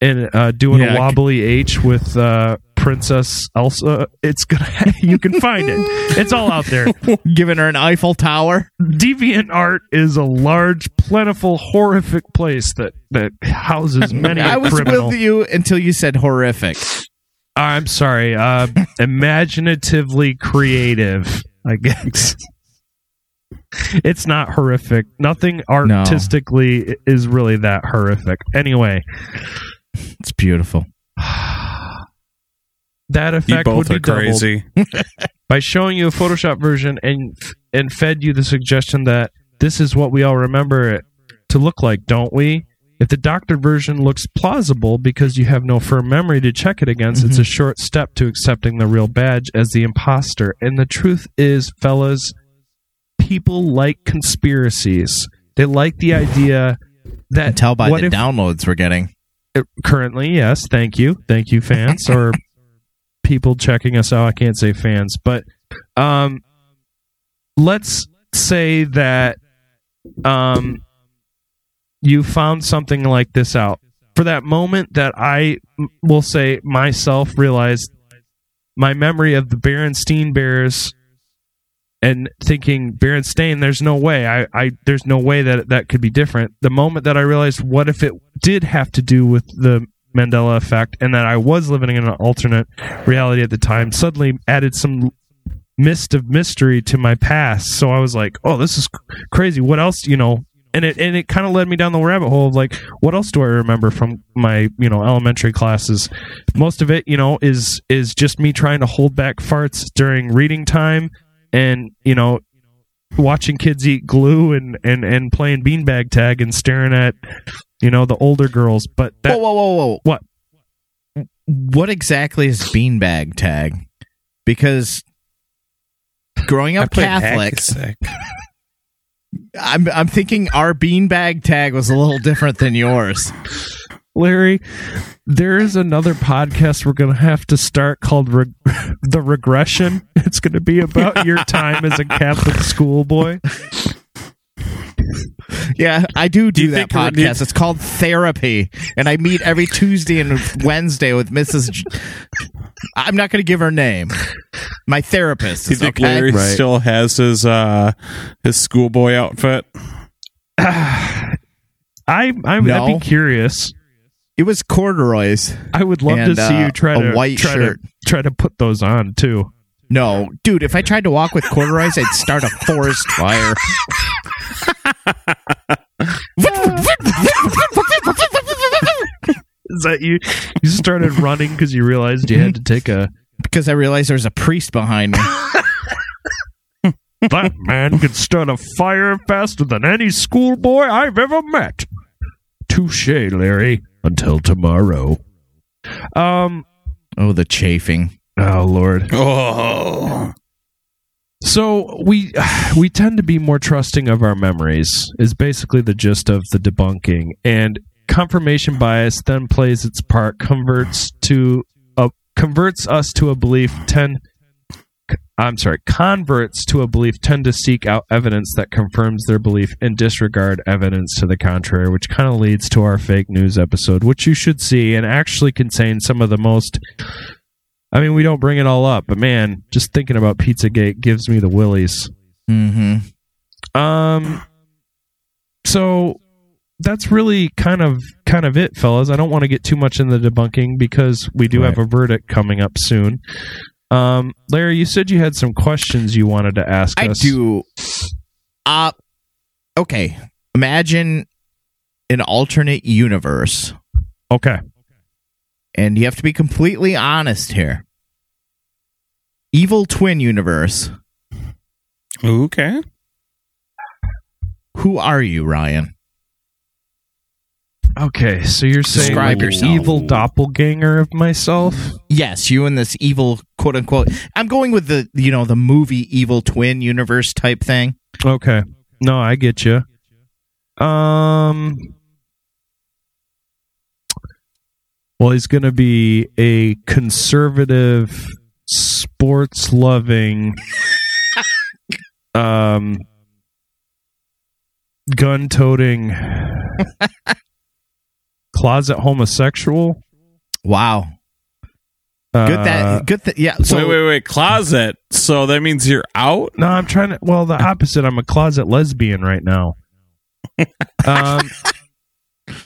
and uh, doing Yeah, a c- wobbly H with uh, Princess Elsa, it's gonna *laughs* you can find it. It's all out there. *laughs* Giving her an Eiffel Tower. Deviant art is a large, plentiful, horrific place that that houses *laughs* many I was criminal. with you until you said horrific. I'm sorry, uh, imaginatively creative. I guess it's not horrific. Nothing artistically is really that horrific. Anyway, It's beautiful. *sighs* *sighs* *sighs* that effect would both be are doubled. crazy. *laughs* by showing you a Photoshop version and and fed you the suggestion that this is what we all remember it to look like, don't we? If the doctored version looks plausible because you have no firm memory to check it against, it's a short step to accepting the real badge as the imposter. And the truth is, fellas, people like conspiracies. They like the idea that tell by what the if- downloads we're getting. uh, currently, yes. Thank you, thank you, fans or people checking us out. I can't say fans, but um, let's say that um, you found something like this out for that moment that I will say myself realized my memory of the Berenstein Bears and thinking Berenstain, there's no way I, I there's no way that that could be different. The moment that I realized what if it did have to do with the Mandela effect and that I was living in an alternate reality at the time suddenly added some mist of mystery to my past. So I was like, "Oh, this is crazy. What else, you know?" And it and it kind of led me down the rabbit hole of like, what else do I remember from my, you know, elementary classes? Most of it, you know, is is just me trying to hold back farts during reading time and, you know, watching kids eat glue and and and playing beanbag tag and staring at, you know, the older girls. But that whoa, whoa, whoa, whoa! What? What exactly is beanbag tag? Because growing up played Catholic. *laughs* I'm I'm thinking our beanbag tag was a little different than yours. Larry, there is another podcast we're going to have to start called Reg- The Regression. It's going to be about your time as a Catholic schoolboy. *laughs* Yeah, I do do, you that think we're- podcast. It's called Therapy, and I meet every Tuesday and Wednesday with Mrs. J- I'm not going to give her name. My therapist. Do you Is think okay. Larry still has his uh his schoolboy outfit? *sighs* I I'm, No. I'd be curious. It was corduroys. I would love And, to see uh, you try a to white try shirt. to try to put those on too. No, dude. If I tried to walk with corduroys, I'd start a forest fire. *laughs* Is that you? You started running because you realized you had to take a. because I realized there's a priest behind me. That man can start a fire faster than any schoolboy I've ever met. Touche, Larry. Until tomorrow. Um. Oh, the chafing. Oh Lord. Oh, So we *sighs* we tend to be more trusting of our memories is basically the gist of the debunking. And confirmation bias then plays its part converts to a converts us to a belief tend I'm sorry converts to a belief tend to seek out evidence that confirms their belief and disregard evidence to the contrary which kind of leads to our fake news episode which you should see and actually contains some of the most I mean, we don't bring it all up, but man, just thinking about Pizzagate gives me the willies. Mm-hmm. Um, so that's really kind of kind of it, fellas. I don't want to get too much in the debunking because we do have a verdict coming up soon. Um, Larry, you said you had some questions you wanted to ask us. I us. do. Uh, okay. Imagine an alternate universe, Okay. And you have to be completely honest here. Evil twin universe. okay. Who are you, Ryan? Okay. So you're saying Describe like an yourself. evil doppelganger of myself? Yes, you and this evil quote unquote. I'm going with the you know the movie Evil Twin universe type thing. Okay. No, I get you. Um. Well, he's going to be a conservative, sports-loving, um, gun-toting, closet homosexual. Wow. Uh, Good that good that yeah. So wait, wait, wait. Closet. So that means you're out. No, I'm trying to. Well, the opposite. I'm a closet lesbian right now. *laughs* um.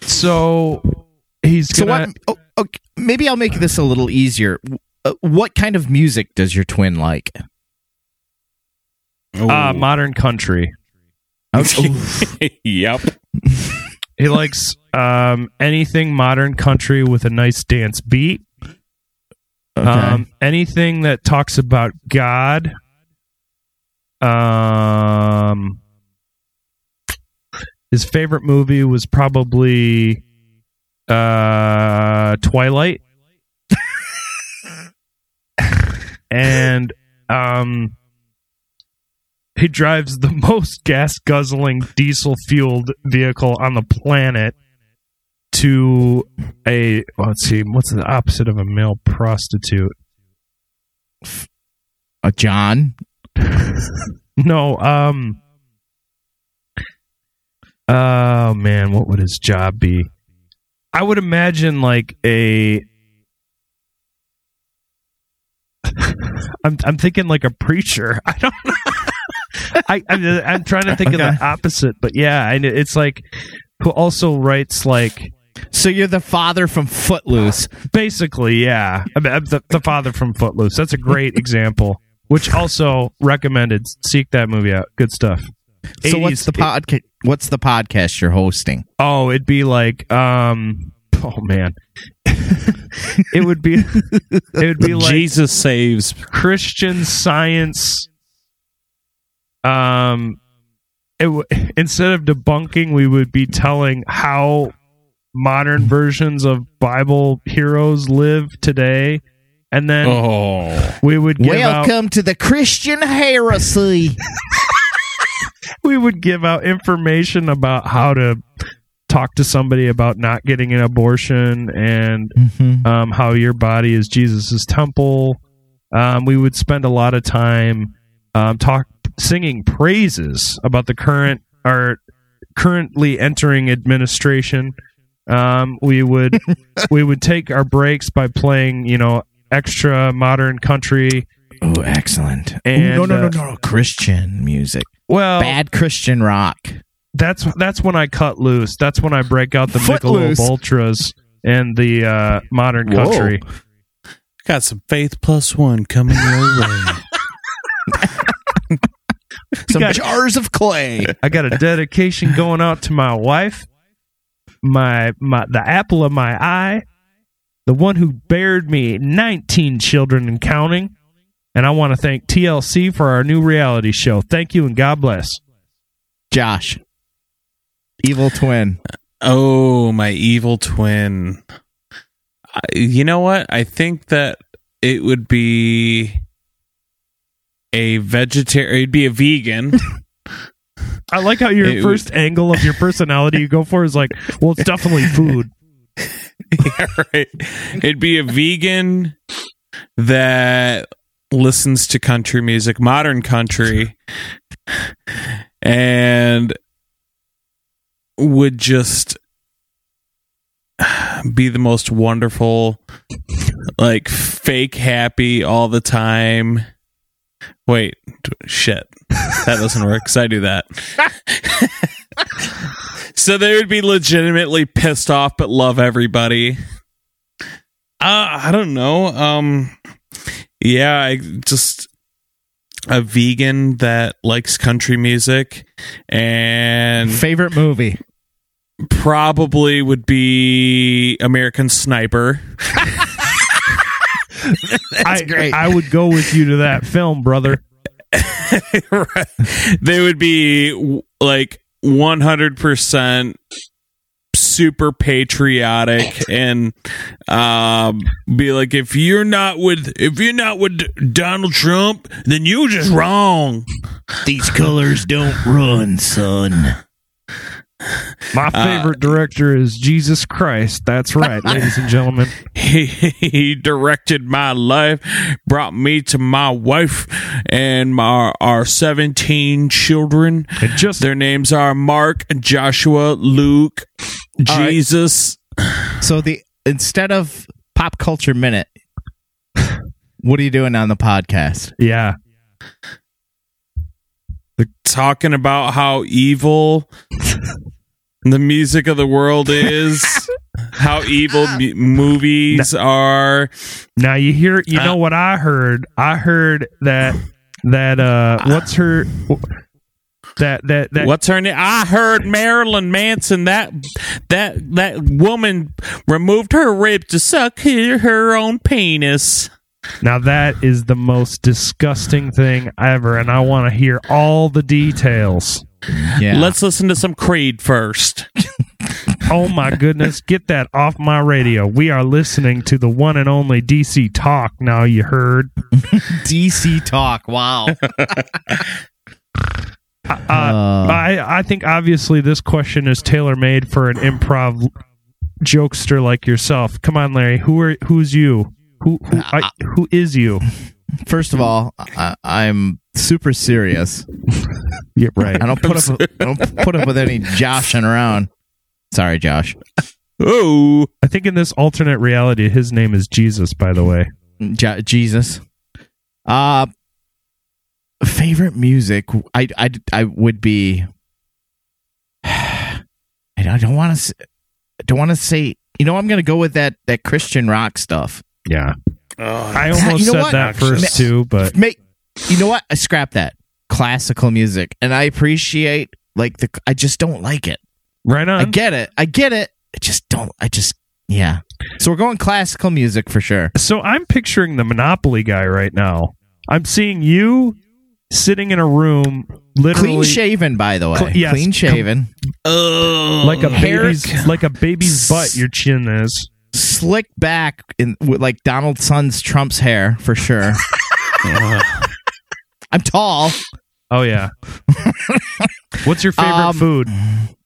So he's gonna. what? Oh, okay, maybe I'll make this a little easier. Uh, what kind of music does your twin like? Uh, modern country. Okay. *laughs* yep. *laughs* He likes um, anything modern country with a nice dance beat. Okay. Um, anything that talks about God. Um, his favorite movie was probably uh, Twilight, and um, he drives the most gas guzzling diesel fueled vehicle on the planet to a let's see what's the opposite of a male prostitute? A John. *laughs* no um oh man what would his job be i would imagine like a *laughs* i'm i'm thinking like a preacher *laughs* i don't I, I i'm trying to think of the opposite but yeah I, it's like who also writes like So you're the father from Footloose. Basically, yeah. I mean, I'm the, the father from Footloose. That's a great example. Which also recommended. Seek that movie out. Good stuff. So what's the podcast? What's the podcast you're hosting? Oh, it'd be like, um, oh man, it would be, it would be *laughs* like Jesus saves. Christian Science. Um, it w- instead of debunking, we would be telling how modern versions of Bible heroes live today, and then Oh, we would give out Welcome to the Christian heresy. *laughs* we would give out information about how to talk to somebody about not getting an abortion and Mm-hmm. um, how your body is Jesus's temple. Um, we would spend a lot of time um, talk singing praises about the current or currently entering administration, um, we would *laughs* we would take our breaks by playing, you know, extra modern country. Oh, excellent. And, Ooh, no, no, no, uh, no, no. Christian music. Well, Bad Christian rock. that's that's when I cut loose. That's when I break out the Michelob Footloose. Ultras and the uh, modern Whoa. country. Got some Faith Plus One coming your *laughs* way. Some got- jars of clay. I got a dedication going out to my wife, my my the apple of my eye, the one who bared me 19 children and counting. And I want to thank TLC for our new reality show. Thank you and God bless. Josh. Evil twin. Oh, my evil twin. I, you know what? I think that it would be a vegetarian. It'd be a vegan. *laughs* I like how your It- first angle of your personality you go for is like, well, it's definitely food. *laughs* yeah, right. It'd be a vegan that listens to country music, modern country, and would just be the most wonderful, like fake happy all the time. Wait, shit. That doesn't work because I do that. *laughs* so they would be legitimately pissed off but love everybody. Uh, I don't know. Um, yeah, I just a vegan that likes country music and Favorite movie. probably would be American Sniper. *laughs* I, great. I would go with you to that film, brother. *laughs* Right. They would be like 100% super patriotic and um be like if you're not with if you're not with Donald Trump then you're just wrong These colors don't run, son. My favorite director is Jesus Christ. That's right, *laughs* ladies and gentlemen. he, he directed my life, brought me to my wife and my our 17 children. And just Their names are Mark, Joshua, Luke, All right. Jesus. So the instead of pop culture minute, what are you doing on the podcast? yeah, They're talking about how evil *laughs* the music of the world is, *laughs* how evil mu- movies are. Now you hear, you know Uh, what I heard? I heard that that uh, what's her that that that What's her name? I heard Marilyn Manson that that that woman removed her rib to suck her, her own penis. now that is the most disgusting thing ever, and I want to hear all the details. Yeah. Let's listen to some Creed first. *laughs* Oh my goodness, get that off my radio. We are listening to the one and only DC Talk. Now you heard. *laughs* DC talk. Wow. *laughs* Uh, I I think obviously this question is tailor made for an improv jokester like yourself. Come on, Larry. Who are who's you? Who who, I, who is you? *laughs* First of all, I, I'm super serious. *laughs* Yeah, right. I don't put up. *laughs* I don't put up with any joshing around. Sorry, Josh. Oh, I think in this alternate reality, his name is Jesus. By the way, Jo- Jesus. Uh favorite music. I I I would be. *sighs* I don't want to. Don't want to say. You know, I'm going to go with that that Christian rock stuff. yeah. Oh, I almost You know said what? that first Ma- too, but Make you know what? I scrap that classical music, and I appreciate like the. I just don't like it. right on. I get it. I get it. I just don't. I just yeah. So we're going classical music for sure. so I'm picturing the Monopoly guy right now. I'm seeing you sitting in a room, literally Clean shaven, by the way. Cl- yes. Clean shaven. like a Hair- baby's like a baby's butt. Your chin is. slick back in with like Donald Son's Trump's hair for sure. *laughs* I'm tall. Oh yeah. What's your favorite Um, food?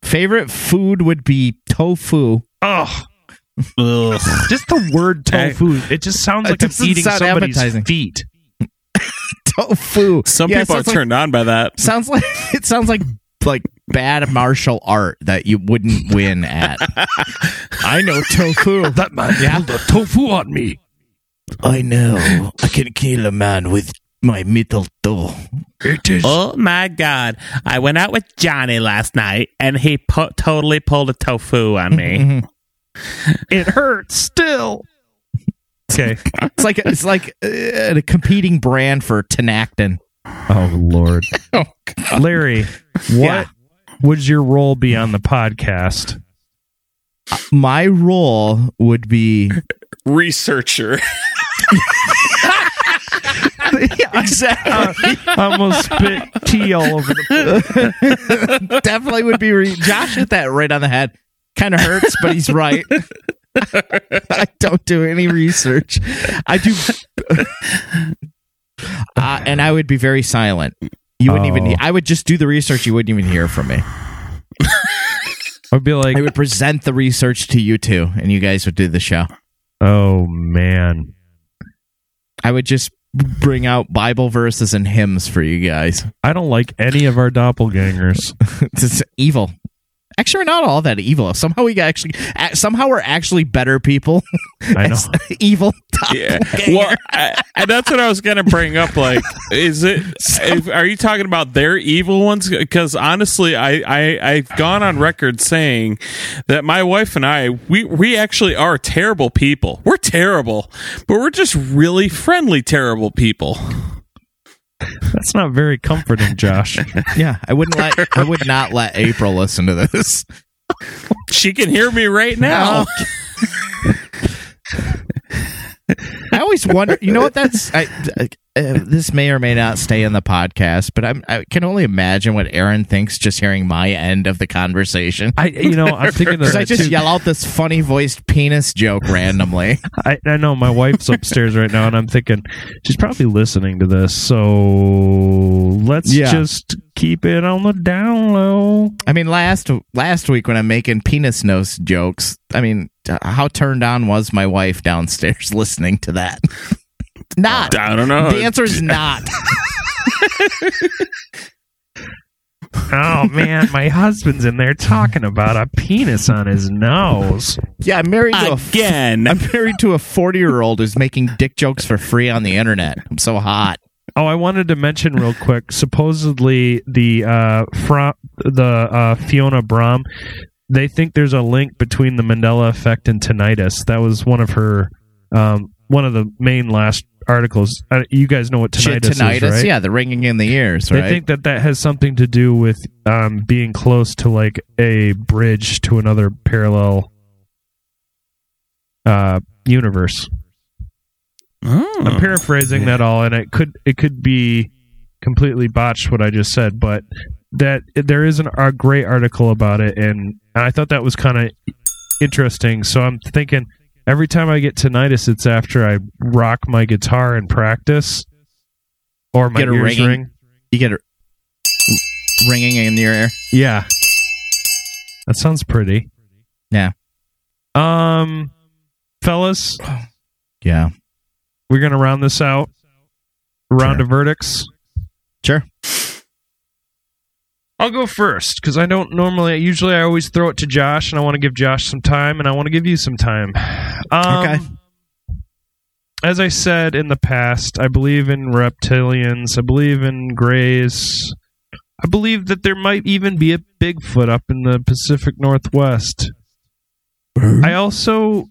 Favorite food would be tofu. Oh, just the word tofu. It just sounds It like I'm eating somebody's appetizing. feet. Oh, tofu. some Yeah, people are like- turned on by that. Sounds like *laughs* it sounds like like bad martial art that you wouldn't win at? *laughs* I know tofu. *laughs* That man pulled the tofu on me. I know. I can kill a man with my middle toe. It is. Oh my god! I went out with Johnny last night, and he pu- totally pulled a tofu on me. Mm-hmm. it hurts still. Okay. It's like it's like uh, a competing brand for Tinactin. Oh Lord, *laughs* Oh, Larry, what would your role be on the podcast? My role would be Researcher. *laughs* *laughs* exactly I almost spit tea all over the place. definitely would be. Re- Josh hit that right on the head. Kind of hurts, but he's right. I don't do any research. I do, *laughs* uh, and I would be very silent. You wouldn't Oh. even. I would just do the research. You wouldn't even hear from me. *laughs* I'd be like, I would present the research to you two, and you guys would do the show. oh man, I would just bring out Bible verses and hymns for you guys. I don't like any of our doppelgangers. *laughs* It's evil. Actually, we're not all that evil. Somehow we actually somehow we're actually better people. *laughs* I *laughs* know. as evil. Yeah. Well, I, and that's what I was gonna bring up. Like, is it? *laughs* if- are you talking about their evil ones? Because honestly, I, I I've gone on record saying that my wife and I we we actually are terrible people. We're terrible, but we're just really friendly, terrible people. That's not very comforting, Josh. *laughs* Yeah, I wouldn't let. I would not let April listen to this. She can hear me right now. I always wonder. You know what? That's I, uh, this may or may not stay in the podcast, but I'm, I can only imagine what Aaron thinks just hearing my end of the conversation. I, you know, I'm thinking *laughs* Because I just too. yell out this funny voiced penis joke randomly. *laughs* I, I know my wife's upstairs right now, and I'm thinking she's probably listening to this. So let's Yeah. just keep it on the down low. I mean, last last week when I'm making penis nose jokes, I mean, how turned on was my wife downstairs *laughs* listening to that? Not. I don't know. The answer is not. *laughs* Oh man, my husband's in there talking about a penis on his nose. Yeah, I'm married to Again. I'm married to a 40 year old who's making dick jokes for free on the internet. I'm so hot. Oh, I wanted to mention real quick. Supposedly, the uh, Fra- the uh, Fiona Broome, they think there's a link between the Mandela effect and tinnitus. That was one of her, um, one of the main last articles. Uh, you guys know what Shit, tinnitus, tinnitus, is, right? yeah, the ringing in the ears, They right? think that that has something to do with um, being close to like a bridge to another parallel uh, universe. Oh. I'm paraphrasing that all, and it could it could be completely botched what I just said, but that there is an, a great article about it, and I thought that was kind of interesting. So I'm thinking every time I get tinnitus, it's after I rock my guitar and practice, or my Get a ears ringing- ring. you get it ringing in your ear. Yeah, that sounds pretty. Yeah. Um, fellas, *sighs* Yeah. we're gonna round this out. Round Sure. of verdicts. Sure. I'll go first because I don't normally. Usually, I always throw it to Josh, and I want to give Josh some time, and I want to give you some time. Um, Okay. As I said in the past, I believe in reptilians. I believe in grays. I believe that there might even be a Bigfoot up in the Pacific Northwest. I also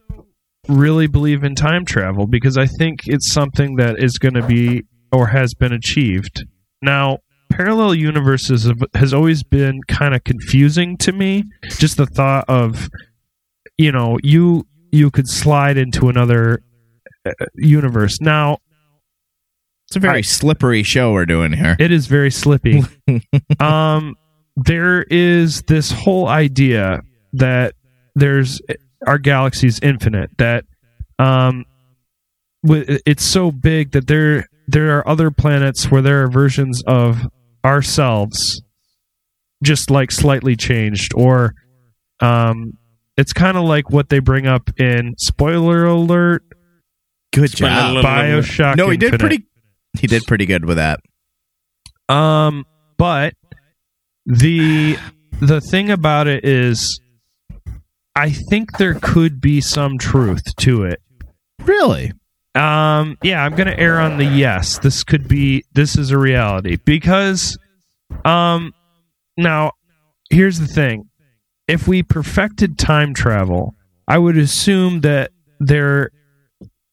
really believe in time travel because I think it's something that is going to be or has been achieved. Now, parallel universes have, has always been kind of confusing to me. Just the thought of, you know, you you could slide into another uh, universe. Now, It's a very slippery show we're doing here. it is very slippy. *laughs* um, there is this whole idea that there's our galaxy is infinite. That um, it's so big that there there are other planets where there are versions of ourselves, just like slightly changed, or um, it's kind of like what they bring up in spoiler alert Good Spend job. little- Bioshock. No, he did Infinite. pretty. He did pretty good with that. Um, but the the thing about it is, I think there could be some truth to it. Really? Um, yeah, I'm gonna err on the yes. This could be. This is a reality because, um, now here's the thing: if we perfected time travel, I would assume that there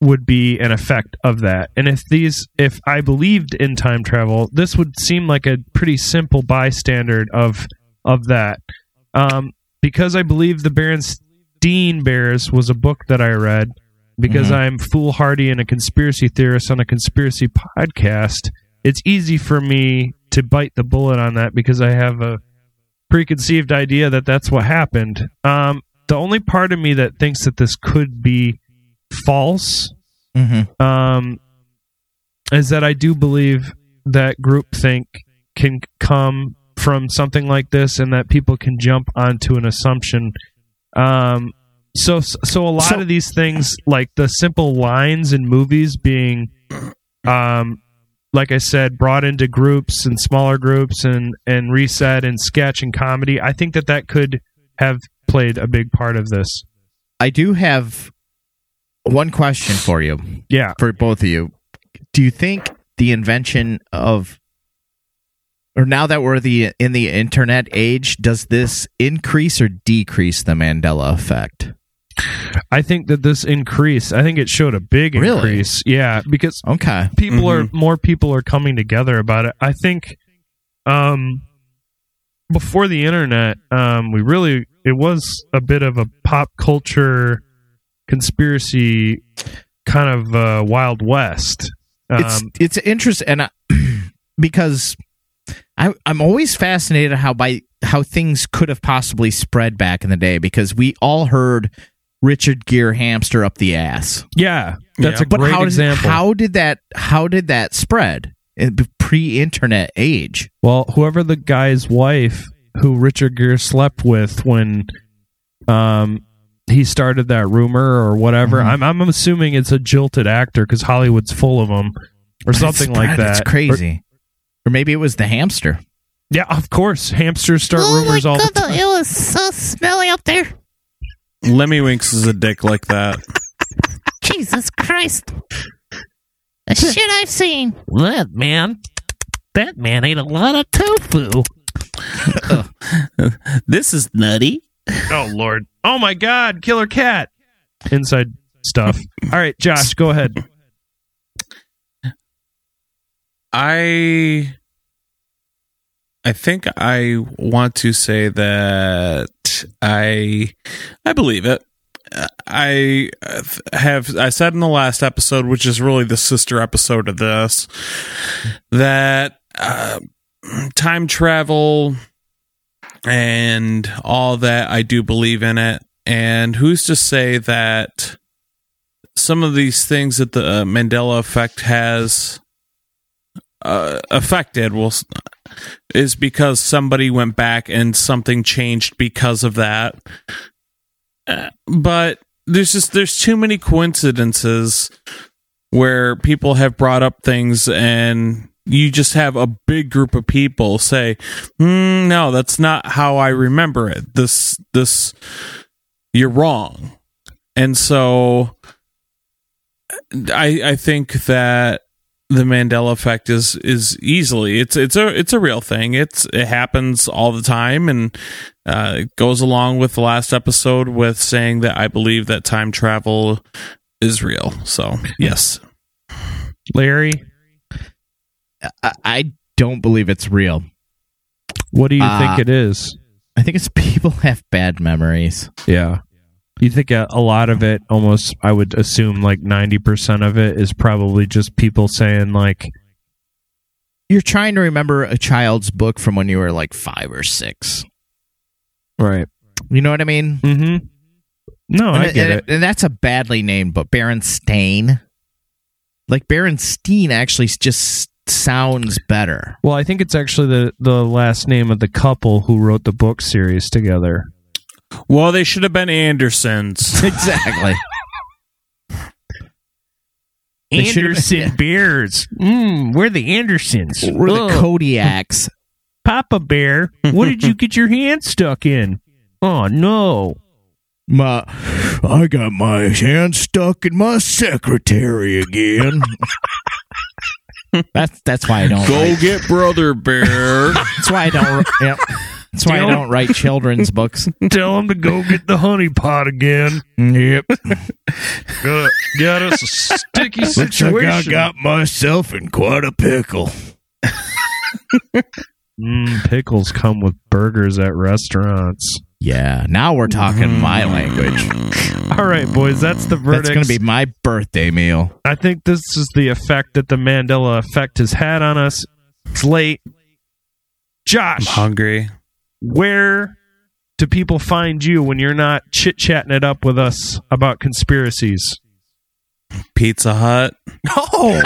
would be an effect of that. And if these, if I believed in time travel, this would seem like a pretty simple bystander of of that. Um, because I believe the Berenstein Bears was a book that I read. Because I'm foolhardy and a conspiracy theorist on a conspiracy podcast, it's easy for me to bite the bullet on that because I have a preconceived idea that that's what happened. Um, the only part of me that thinks that this could be false Mm-hmm. um, is that I do believe that groupthink can come from something like this, and that people can jump onto an assumption. Um, so, so a lot So- of these things, like the simple lines in movies, being, um, like I said, brought into groups and smaller groups, and and reset and sketch and comedy. I think that that could have played a big part of this. I do have one question for you, Yeah. for both of you. Do you think the invention of or now that we're the in the internet age, does this increase or decrease the Mandela effect? I think that this increase. I think it showed a big Really? increase. Yeah, because Okay. people are more people are coming together about it. I think um before the internet, um we really it was a bit of a pop culture conspiracy kind of uh wild west. Um, it's it's interesting and I, *clears throat* because I, I'm always fascinated how by how things could have possibly spread back in the day because we all heard Richard Gere hamster up the ass. yeah, that's Yeah. a But great how did, example. how did that how did that spread in pre-internet age? Well, whoever the guy's wife who Richard Gere slept with when um he started that rumor or whatever. Mhm. I'm I'm assuming it's a jilted actor because Hollywood's full of them or something It's like that. It's crazy. Or, maybe it was the hamster. yeah, of course. Hamsters start rumors all the time. It was so smelly up there. Lemmiwinks is a dick like that. Jesus Christ. The shit I've seen. That man. That man ate a lot of tofu. *laughs* This is nutty. Oh lord. Oh my god, killer cat. Inside stuff. *laughs* All right, Josh, go ahead. I I think I want to say that I I believe it. I have I said in the last episode, which is really the sister episode of this, that uh, time travel and all that I do believe in it. And who's to say that some of these things that the uh, Mandela effect has uh, affected will is because somebody went back and something changed because of that. Uh, but there's just there's too many coincidences where people have brought up things and you just have a big group of people say, mm, "No, that's not how I remember it. This this you're wrong." And so I I think that the Mandela effect is is easily it's it's a it's a real thing. It's it happens all the time, and uh, it goes along with the last episode with saying that I believe that time travel is real. So yes, Larry, I, I don't believe it's real. what do you Uh, think it is? I think it's *laughs* people have bad memories. Yeah. You think a, a lot of it, almost, I would assume like 90% of it is probably just people saying, like, You're trying to remember a child's book from when you were like five or six. right. You know what I mean? Mm hmm. No, and, I get and- it. and that's a badly named, but Berenstain. Like Berenstein actually just sounds better. Well, I think it's actually the, the last name of the couple who wrote the book series together. Well they should have been Andersons. *laughs* exactly. They should've- Anderson Bears. Mm, we're the Andersons. We're the Kodiaks. Papa Bear, what did you get your hand stuck in? Oh no. My, I got my hand stuck in my secretary again. *laughs* That's that's why I don't. Go write, get Brother Bear. that's why I don't. Yep. That's why I don't write children's books. *laughs* Tell him to go get the honey pot again. yep. Got, got us a sticky Looks like I got myself in quite a pickle. Mm, pickles come with burgers at restaurants. Yeah. Now we're talking my language. All right, boys, that's the verdict. That's going to be my birthday meal. I think this is the effect that the Mandela effect has had on us. It's late. Josh, I'm hungry. Where do people find you when you're not chit chatting it up with us about conspiracies? Pizza Hut. Oh.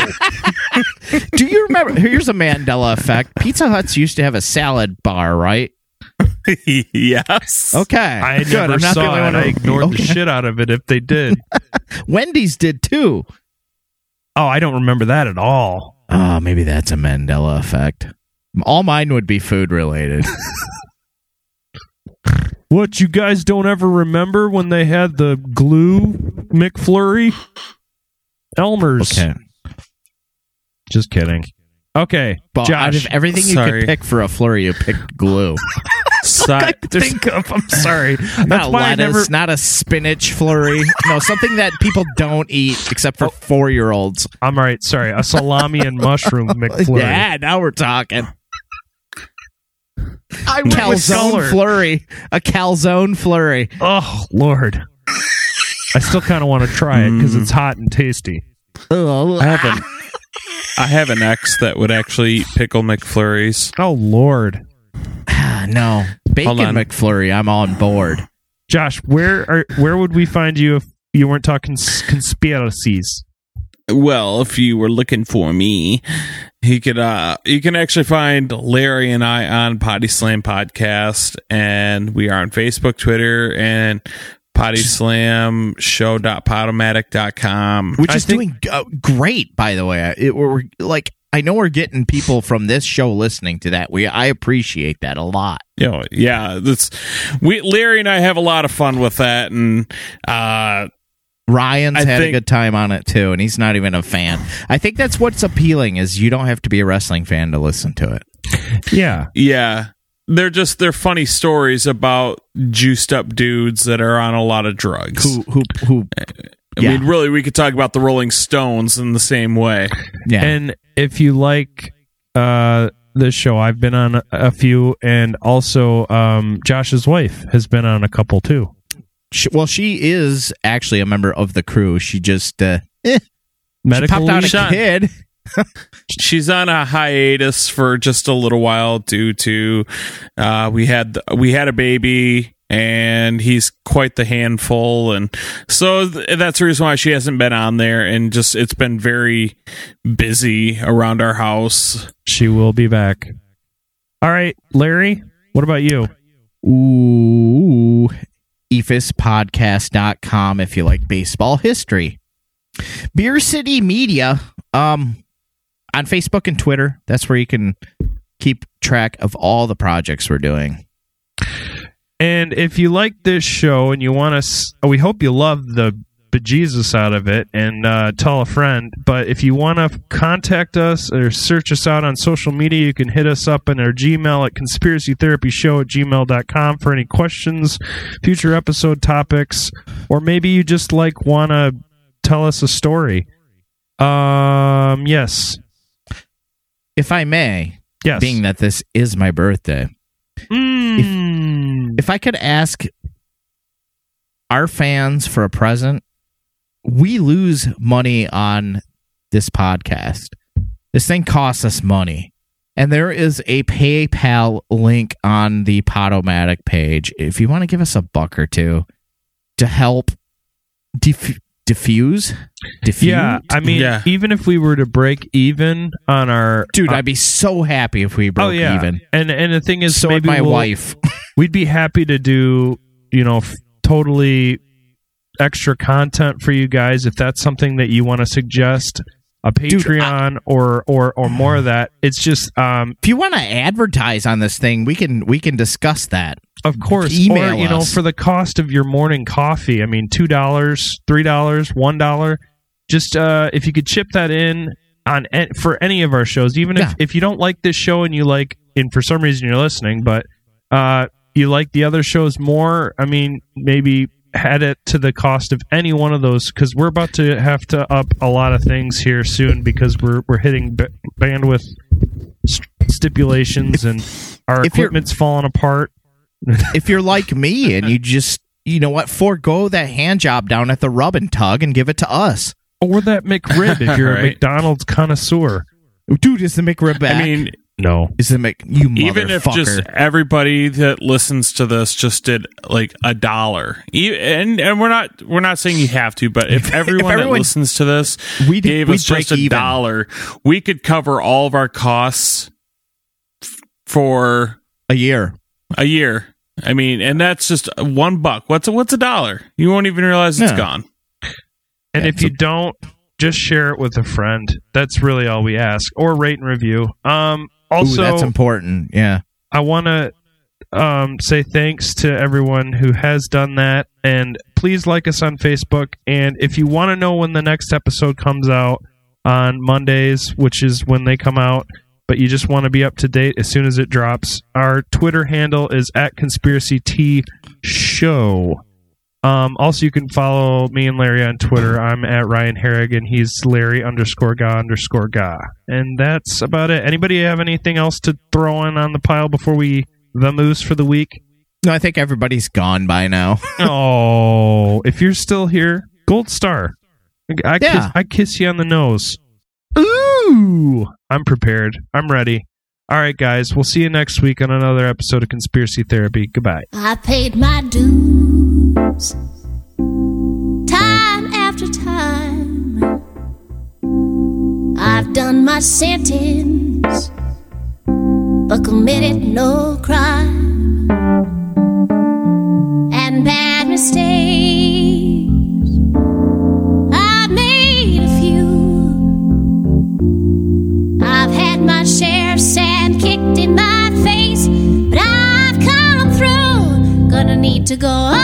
*laughs* Do you remember? Here's a Mandela effect. Pizza Huts used to have a salad bar, right? *laughs* yes. Okay. I Good. never I'm not the saw it. one I who- ignored Okay. the shit out of it if they did. *laughs* Wendy's did too. Oh, I don't remember that at all. Oh, maybe that's a Mandela effect. All mine would be food related. What you guys don't ever remember when they had the glue McFlurry? Elmer's. Okay. Just kidding. Okay, But out of everything you sorry. could pick for a flurry, you picked glue. *laughs* Si- there's- think of. I'm sorry. *laughs* That's not why I lettuce, never. not a spinach flurry. no, something that people don't eat except for oh. four year olds. I'm all right. Sorry, a salami and mushroom *laughs* McFlurry. Yeah, now we're talking. I went Calzone color. flurry. A calzone flurry. Oh Lord, I still kind of want to try it because Mm. it's hot and tasty. Ugh. I have an I have an ex that would actually eat pickle McFlurries. Oh Lord, Ah, *sighs* no. Bacon on. McFlurry, I'm on board. Josh, where are where would we find you if you weren't talking s- conspiracies? Well, if you were looking for me, he could uh you can actually find Larry and I on Potty Slam podcast and we are on Facebook, Twitter, and Potty Slam show.podomatic.com. Which I is think- doing uh, great, by the way. It, we're like, I know we're getting people from this show listening to that. We I appreciate that a lot. Yeah, yeah, that's we Larry and I have a lot of fun with that and uh Ryan's I had a good time on it too, and he's not even a fan. I think that's what's appealing is you don't have to be a wrestling fan to listen to it. Yeah, yeah. They're just they're funny stories about juiced up dudes that are on a lot of drugs. Who who who? I yeah. mean, really, we could talk about the Rolling Stones in the same way. Yeah, and if you like uh this show, I've been on a, a few, and also um Josh's wife has been on a couple too. She- well, she is actually a member of the crew. She just uh, eh, she popped out a Shot. kid. *laughs* She's on a hiatus for just a little while due to uh, we had we had a baby and he's quite the handful and so th- that's the reason why she hasn't been on there and just it's been very busy around our house. She will be back. All right, Larry, what about you? Ooh, ephispodcast.com if you like baseball history. Beer City Media, um, on Facebook and Twitter. That's where you can keep track of all the projects we're doing. And if you like this show and you want us, we hope you love the bejesus out of it and uh, tell a friend. But if you want to contact us or search us out on social media, you can hit us up in our Gmail at conspiracytherapyshow at gmail.com for any questions, future episode topics, or maybe you just like want to tell us a story. Um, yes. If I may, Yes. being that this is my birthday, Mm. if I could ask our fans for a present, we lose money on this podcast. This thing costs us money. And there is a PayPal link on the Podomatic page. If you want to give us a buck or two to help diff- diffuse, diffuse, Yeah, I mean, Yeah. even if we were to break even on our dude, uh, I'd be so happy if we broke oh yeah, even. and and the thing is, So maybe my we'll- wife. *laughs* we'd be happy to do, you know, f- totally extra content for you guys if that's something that you want to suggest. a Patreon or or or more of that. It's just um If you want to advertise on this thing, we can we can discuss that. of course Email or you know for the cost of your morning coffee. I mean two dollars, three dollars, one dollar. Just uh if you could chip that in on for any of our shows, even Yeah. if if you don't like this show and you like and for some reason you're listening, but uh you like the other shows more, I mean maybe add it to the cost of any one of those because we're about to have to up a lot of things here soon because we're we're hitting b- bandwidth st- stipulations and our if equipment's falling apart. *laughs* If you're like me and you just you know what, forego that hand job down at the rub and tug and give it to us. Or that McRib if you're a *laughs* McDonald's connoisseur. Dude, is the McRib back? I mean, No. is the Mc you even if just everybody that listens to this just did like a dollar, E- and and we're not we're not saying you have to, but if everyone, *laughs* everyone- that listens to this We'd- gave we'd us just a even. dollar, we could cover all of our costs f- for a year. a year. I mean, and that's just one buck. What's a, what's a dollar? You won't even realize it's No. gone. And Yeah, if you don't, just share it with a friend. That's really all we ask. Or rate and review. Um also Ooh, that's important. Yeah. I want to um, say thanks to everyone who has done that. And please like us on Facebook. And if you want to know when the next episode comes out on Mondays, which is when they come out, but you just want to be up to date as soon as it drops, our Twitter handle is at Conspiracy T Show. Um, also, you can follow me and Larry on Twitter. I'm at Ryan Harrigan. He's Larry underscore ga underscore ga. And that's about it. Anybody have anything else to throw in on the pile before we the moose for the week? No, I think everybody's gone by now. *laughs* oh, if you're still here, gold star. I kiss, Yeah. I kiss you on the nose. Ooh, I'm prepared. I'm ready. All right, guys. We'll see you next week on another episode of Conspiracy Therapy. Goodbye. I paid my dues time after time. I've done my sentence, but committed no crime and bad mistakes. I've made a few. I've had my share of sand kicked in my face, but I've come through. Gonna need to go